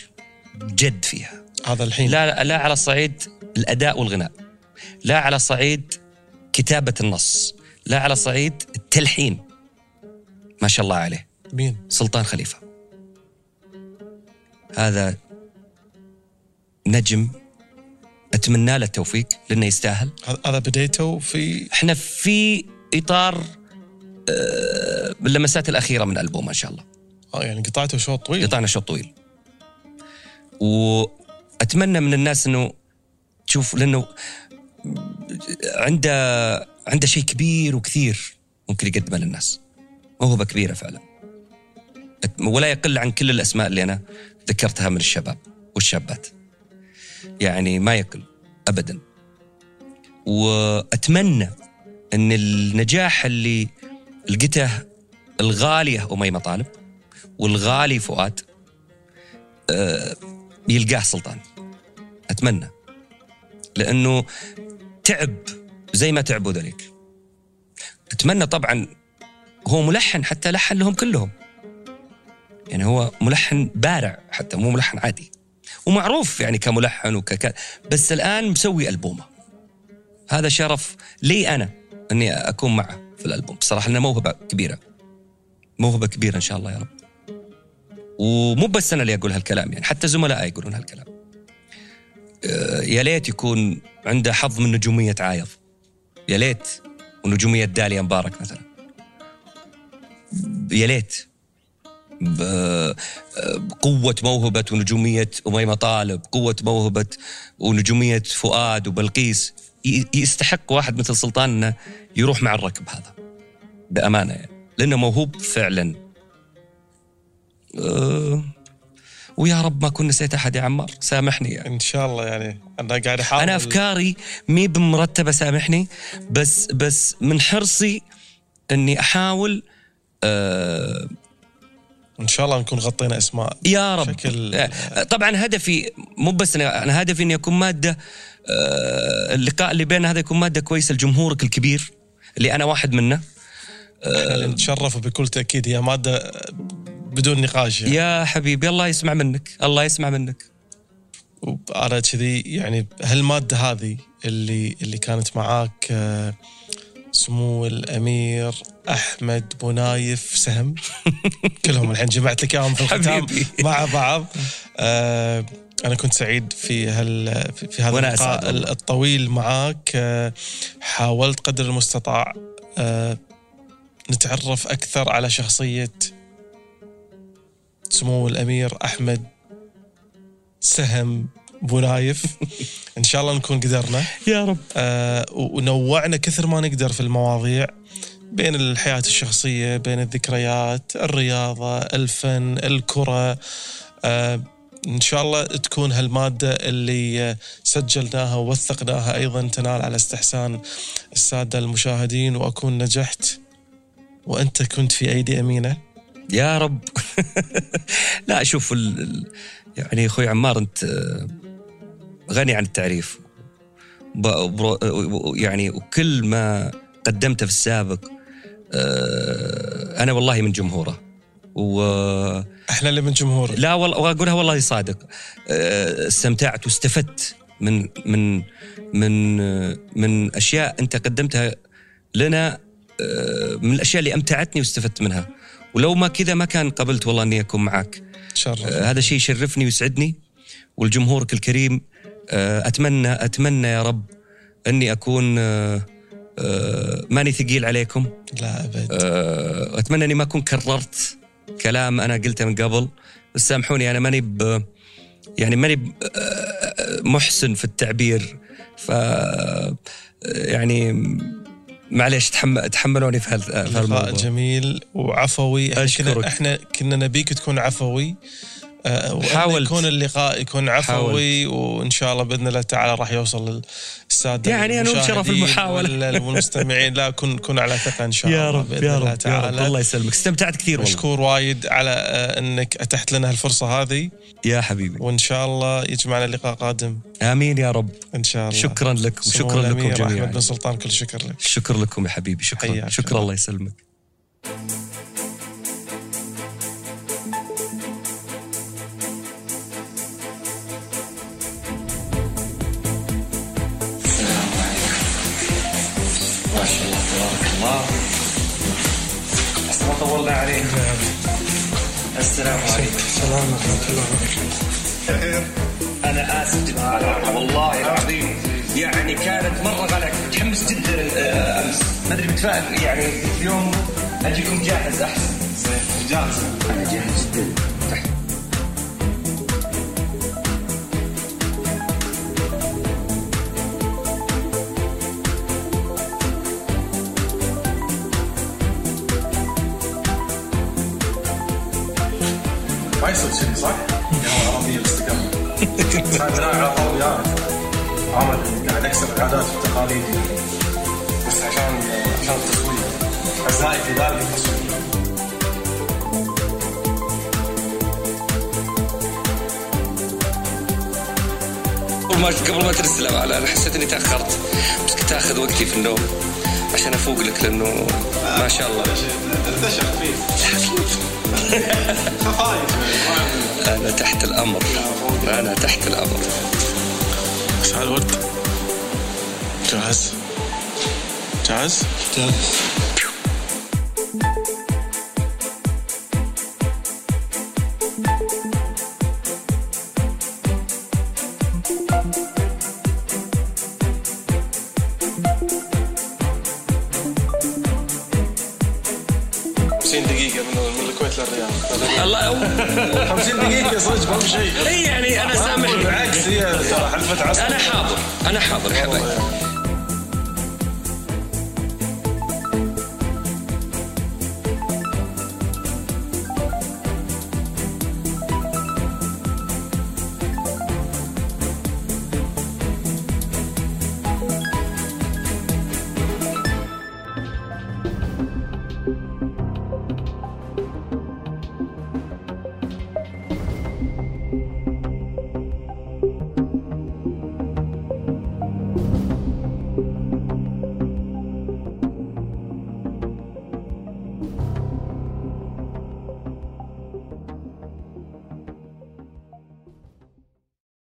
جد فيها. هذا الحين. لا لا على صعيد الأداء والغناء. لا على صعيد كتابة النص. لا على صعيد التلحين. ما شاء الله عليه. مين؟ سلطان خليفة. هذا نجم. أتمنى له التوفيق لأنه يستاهل. هذا- بديته في إحنا في إطار آه، اللمسات الأخيرة من الالبوم ان شاء الله. آه يعني قطعته شوط طويل. قطعنا شوط طويل. وأتمنى من الناس إنه تشوف لأنه عنده عنده شيء كبير وكثير ممكن يقدمه للناس. موهبه كبيره فعلا. ولا يقل عن كل الأسماء اللي أنا ذكرتها من الشباب والشابات. يعني ما يقل ابدا. وأتمنى إن النجاح اللي لقيته الغاليه اميمه طالب والغالي فؤاد. آه، يلقاه سلطان. أتمنى. لأنه تعب زي ما تعبوا ذلك. أتمنى طبعا هو ملحن حتى لحن لهم كلهم. يعني هو ملحن بارع حتى مو ملحن عادي. ومعروف يعني كملحن وك بس الآن مسوي ألبومه. هذا شرف لي أنا أني أكون معه في الألبوم. بصراحة انها موهبة كبيرة. موهبة كبيرة إن شاء الله يا رب. ومو بس أنا اللي أقول هالكلام يعني حتى زملائي يقولون هالكلام. آه، يا ليت يكون عنده حظ من نجومية عايض. يا ليت ونجومية داليا مبارك مثلا. يا ليت. بقوة موهبة ونجومية أميمة طالب قوة موهبة ونجومية فؤاد وبلقيس. يستحق واحد مثل سلطان أنه يروح مع الركب هذا. بأمانة يعني. لأنه موهوب فعلا. أه ويا رب ما كنت نسيت أحد يا عمار. سامحني يعني. إن شاء الله يعني. أنا قاعد أحاول. أنا أفكاري مي بمرتبة سامحني. بس بس من حرصي إني أحاول أه إن شاء الله نكون غطينا أسماء يا رب. شكل آه، طبعا هدفي مو بس أنا هدفي إني أكون مادة آه، اللقاء اللي بيننا هذا يكون مادة كويسة لجمهورك الكبير اللي أنا واحد منه. إحنا نتشرف بكل تأكيد. هي مادة بدون نقاش يعني. يا حبيبي الله يسمع منك الله يسمع منك. أنا كذي يعني هالماده هذه اللي اللي كانت معاك آه، سمو الأمير أحمد بنايف سهم. كلهم الحين جمعت لك إياهم في الختام. مع بعض. آه أنا كنت سعيد في هال في هذا اللقاء الطويل معاك. آه حاولت قدر المستطاع آه نتعرف أكثر على شخصية سمو الأمير أحمد سهم بنايف إن شاء الله نكون قدرنا. يا رب. آه ونوعنا كثر ما نقدر في المواضيع بين الحياة الشخصية بين الذكريات الرياضة الفن الكرة. آه إن شاء الله تكون هالمادة اللي سجلناها ووثقناها أيضا تنال على استحسان السادة المشاهدين وأكون نجحت. وأنت كنت في أيدي أمينة. يا رب. لا شوف يعني أخوي عمار أنت غني عن التعريف. يعني وكل ما قدمته في السابق آه، أنا والله من جمهوره. و إحنا اللي من جمهوره. لا والله وأقولها والله صادق. آه، استمتعت واستفدت من من من من أشياء أنت قدمتها لنا آه، من الأشياء اللي أمتعتني واستفدت منها. ولو ما كذا ما كان قبلت والله إني أكون معك شرف. هذا شيء يشرفني ويسعدني ولجمهورك الكريم أتمنى أتمنى يا رب إني أكون آه، ماني ثقيل عليكم. لا أبد. آه، أتمنى إني ما أكون كررت كلام أنا قلته من قبل. بس سامحوني أنا ماني ب يعني ماني آه، محسن في التعبير. ف يعني معليش تحمل تحملوني في هالموضوع جميل وعفوي. إحنا إحنا كنا نبيك تكون عفوي. حاول يكون اللقاء يكون عفوي حاولت. وإن شاء الله بإذن الله تعالى راح يوصل للساده يعني أنا شرف المحاولة. والمستمعين. لا كن كن على ثقة إن شاء الله يا رب بإذن يا رب, تعالى. يا رب. الله يسلمك. استمتعت كثير والله. مشكور وايد على آه، إنك أتحت لنا هالفرصة هذه. يا حبيبي. وإن شاء الله يجمعنا لقاء قادم. آمين يا رب. إن شاء الله. شكرا لك وشكرا لكم جميعا أحمد بن سلطان كل شكر لك. شكر لكم يا حبيبي شكرا. شكرا الله يسلمك. طولنا عليك. السلام عليكم. السلام ورحمة الله وبركاته. أنا آسف. جدا والله العظيم. يعني كانت مرة غلط. متحمس جدا آه، أمس. ما أدري متفائل. يعني اليوم أجيكم جاهز أحسن. جاهز. أنا جاهز جدا. تحت يصير كذي صح؟ بناء على قول عمل قاعد اكسر العادات والتقاليد بس عشان عشان التصوير اعزائي في ذلك التصوير. قبل ما قبل ما ترسل أنا حسيت إني تأخرت. بس كنت آخذ وقتي في النوم عشان أفوق لك لأنه ما شاء الله. دردشه خفيف أنا تحت الأمر. أنا تحت الأمر. بس على الورد جاهز؟ جاهز. خمسين أنا حاضر أنا حاضر حبايبي.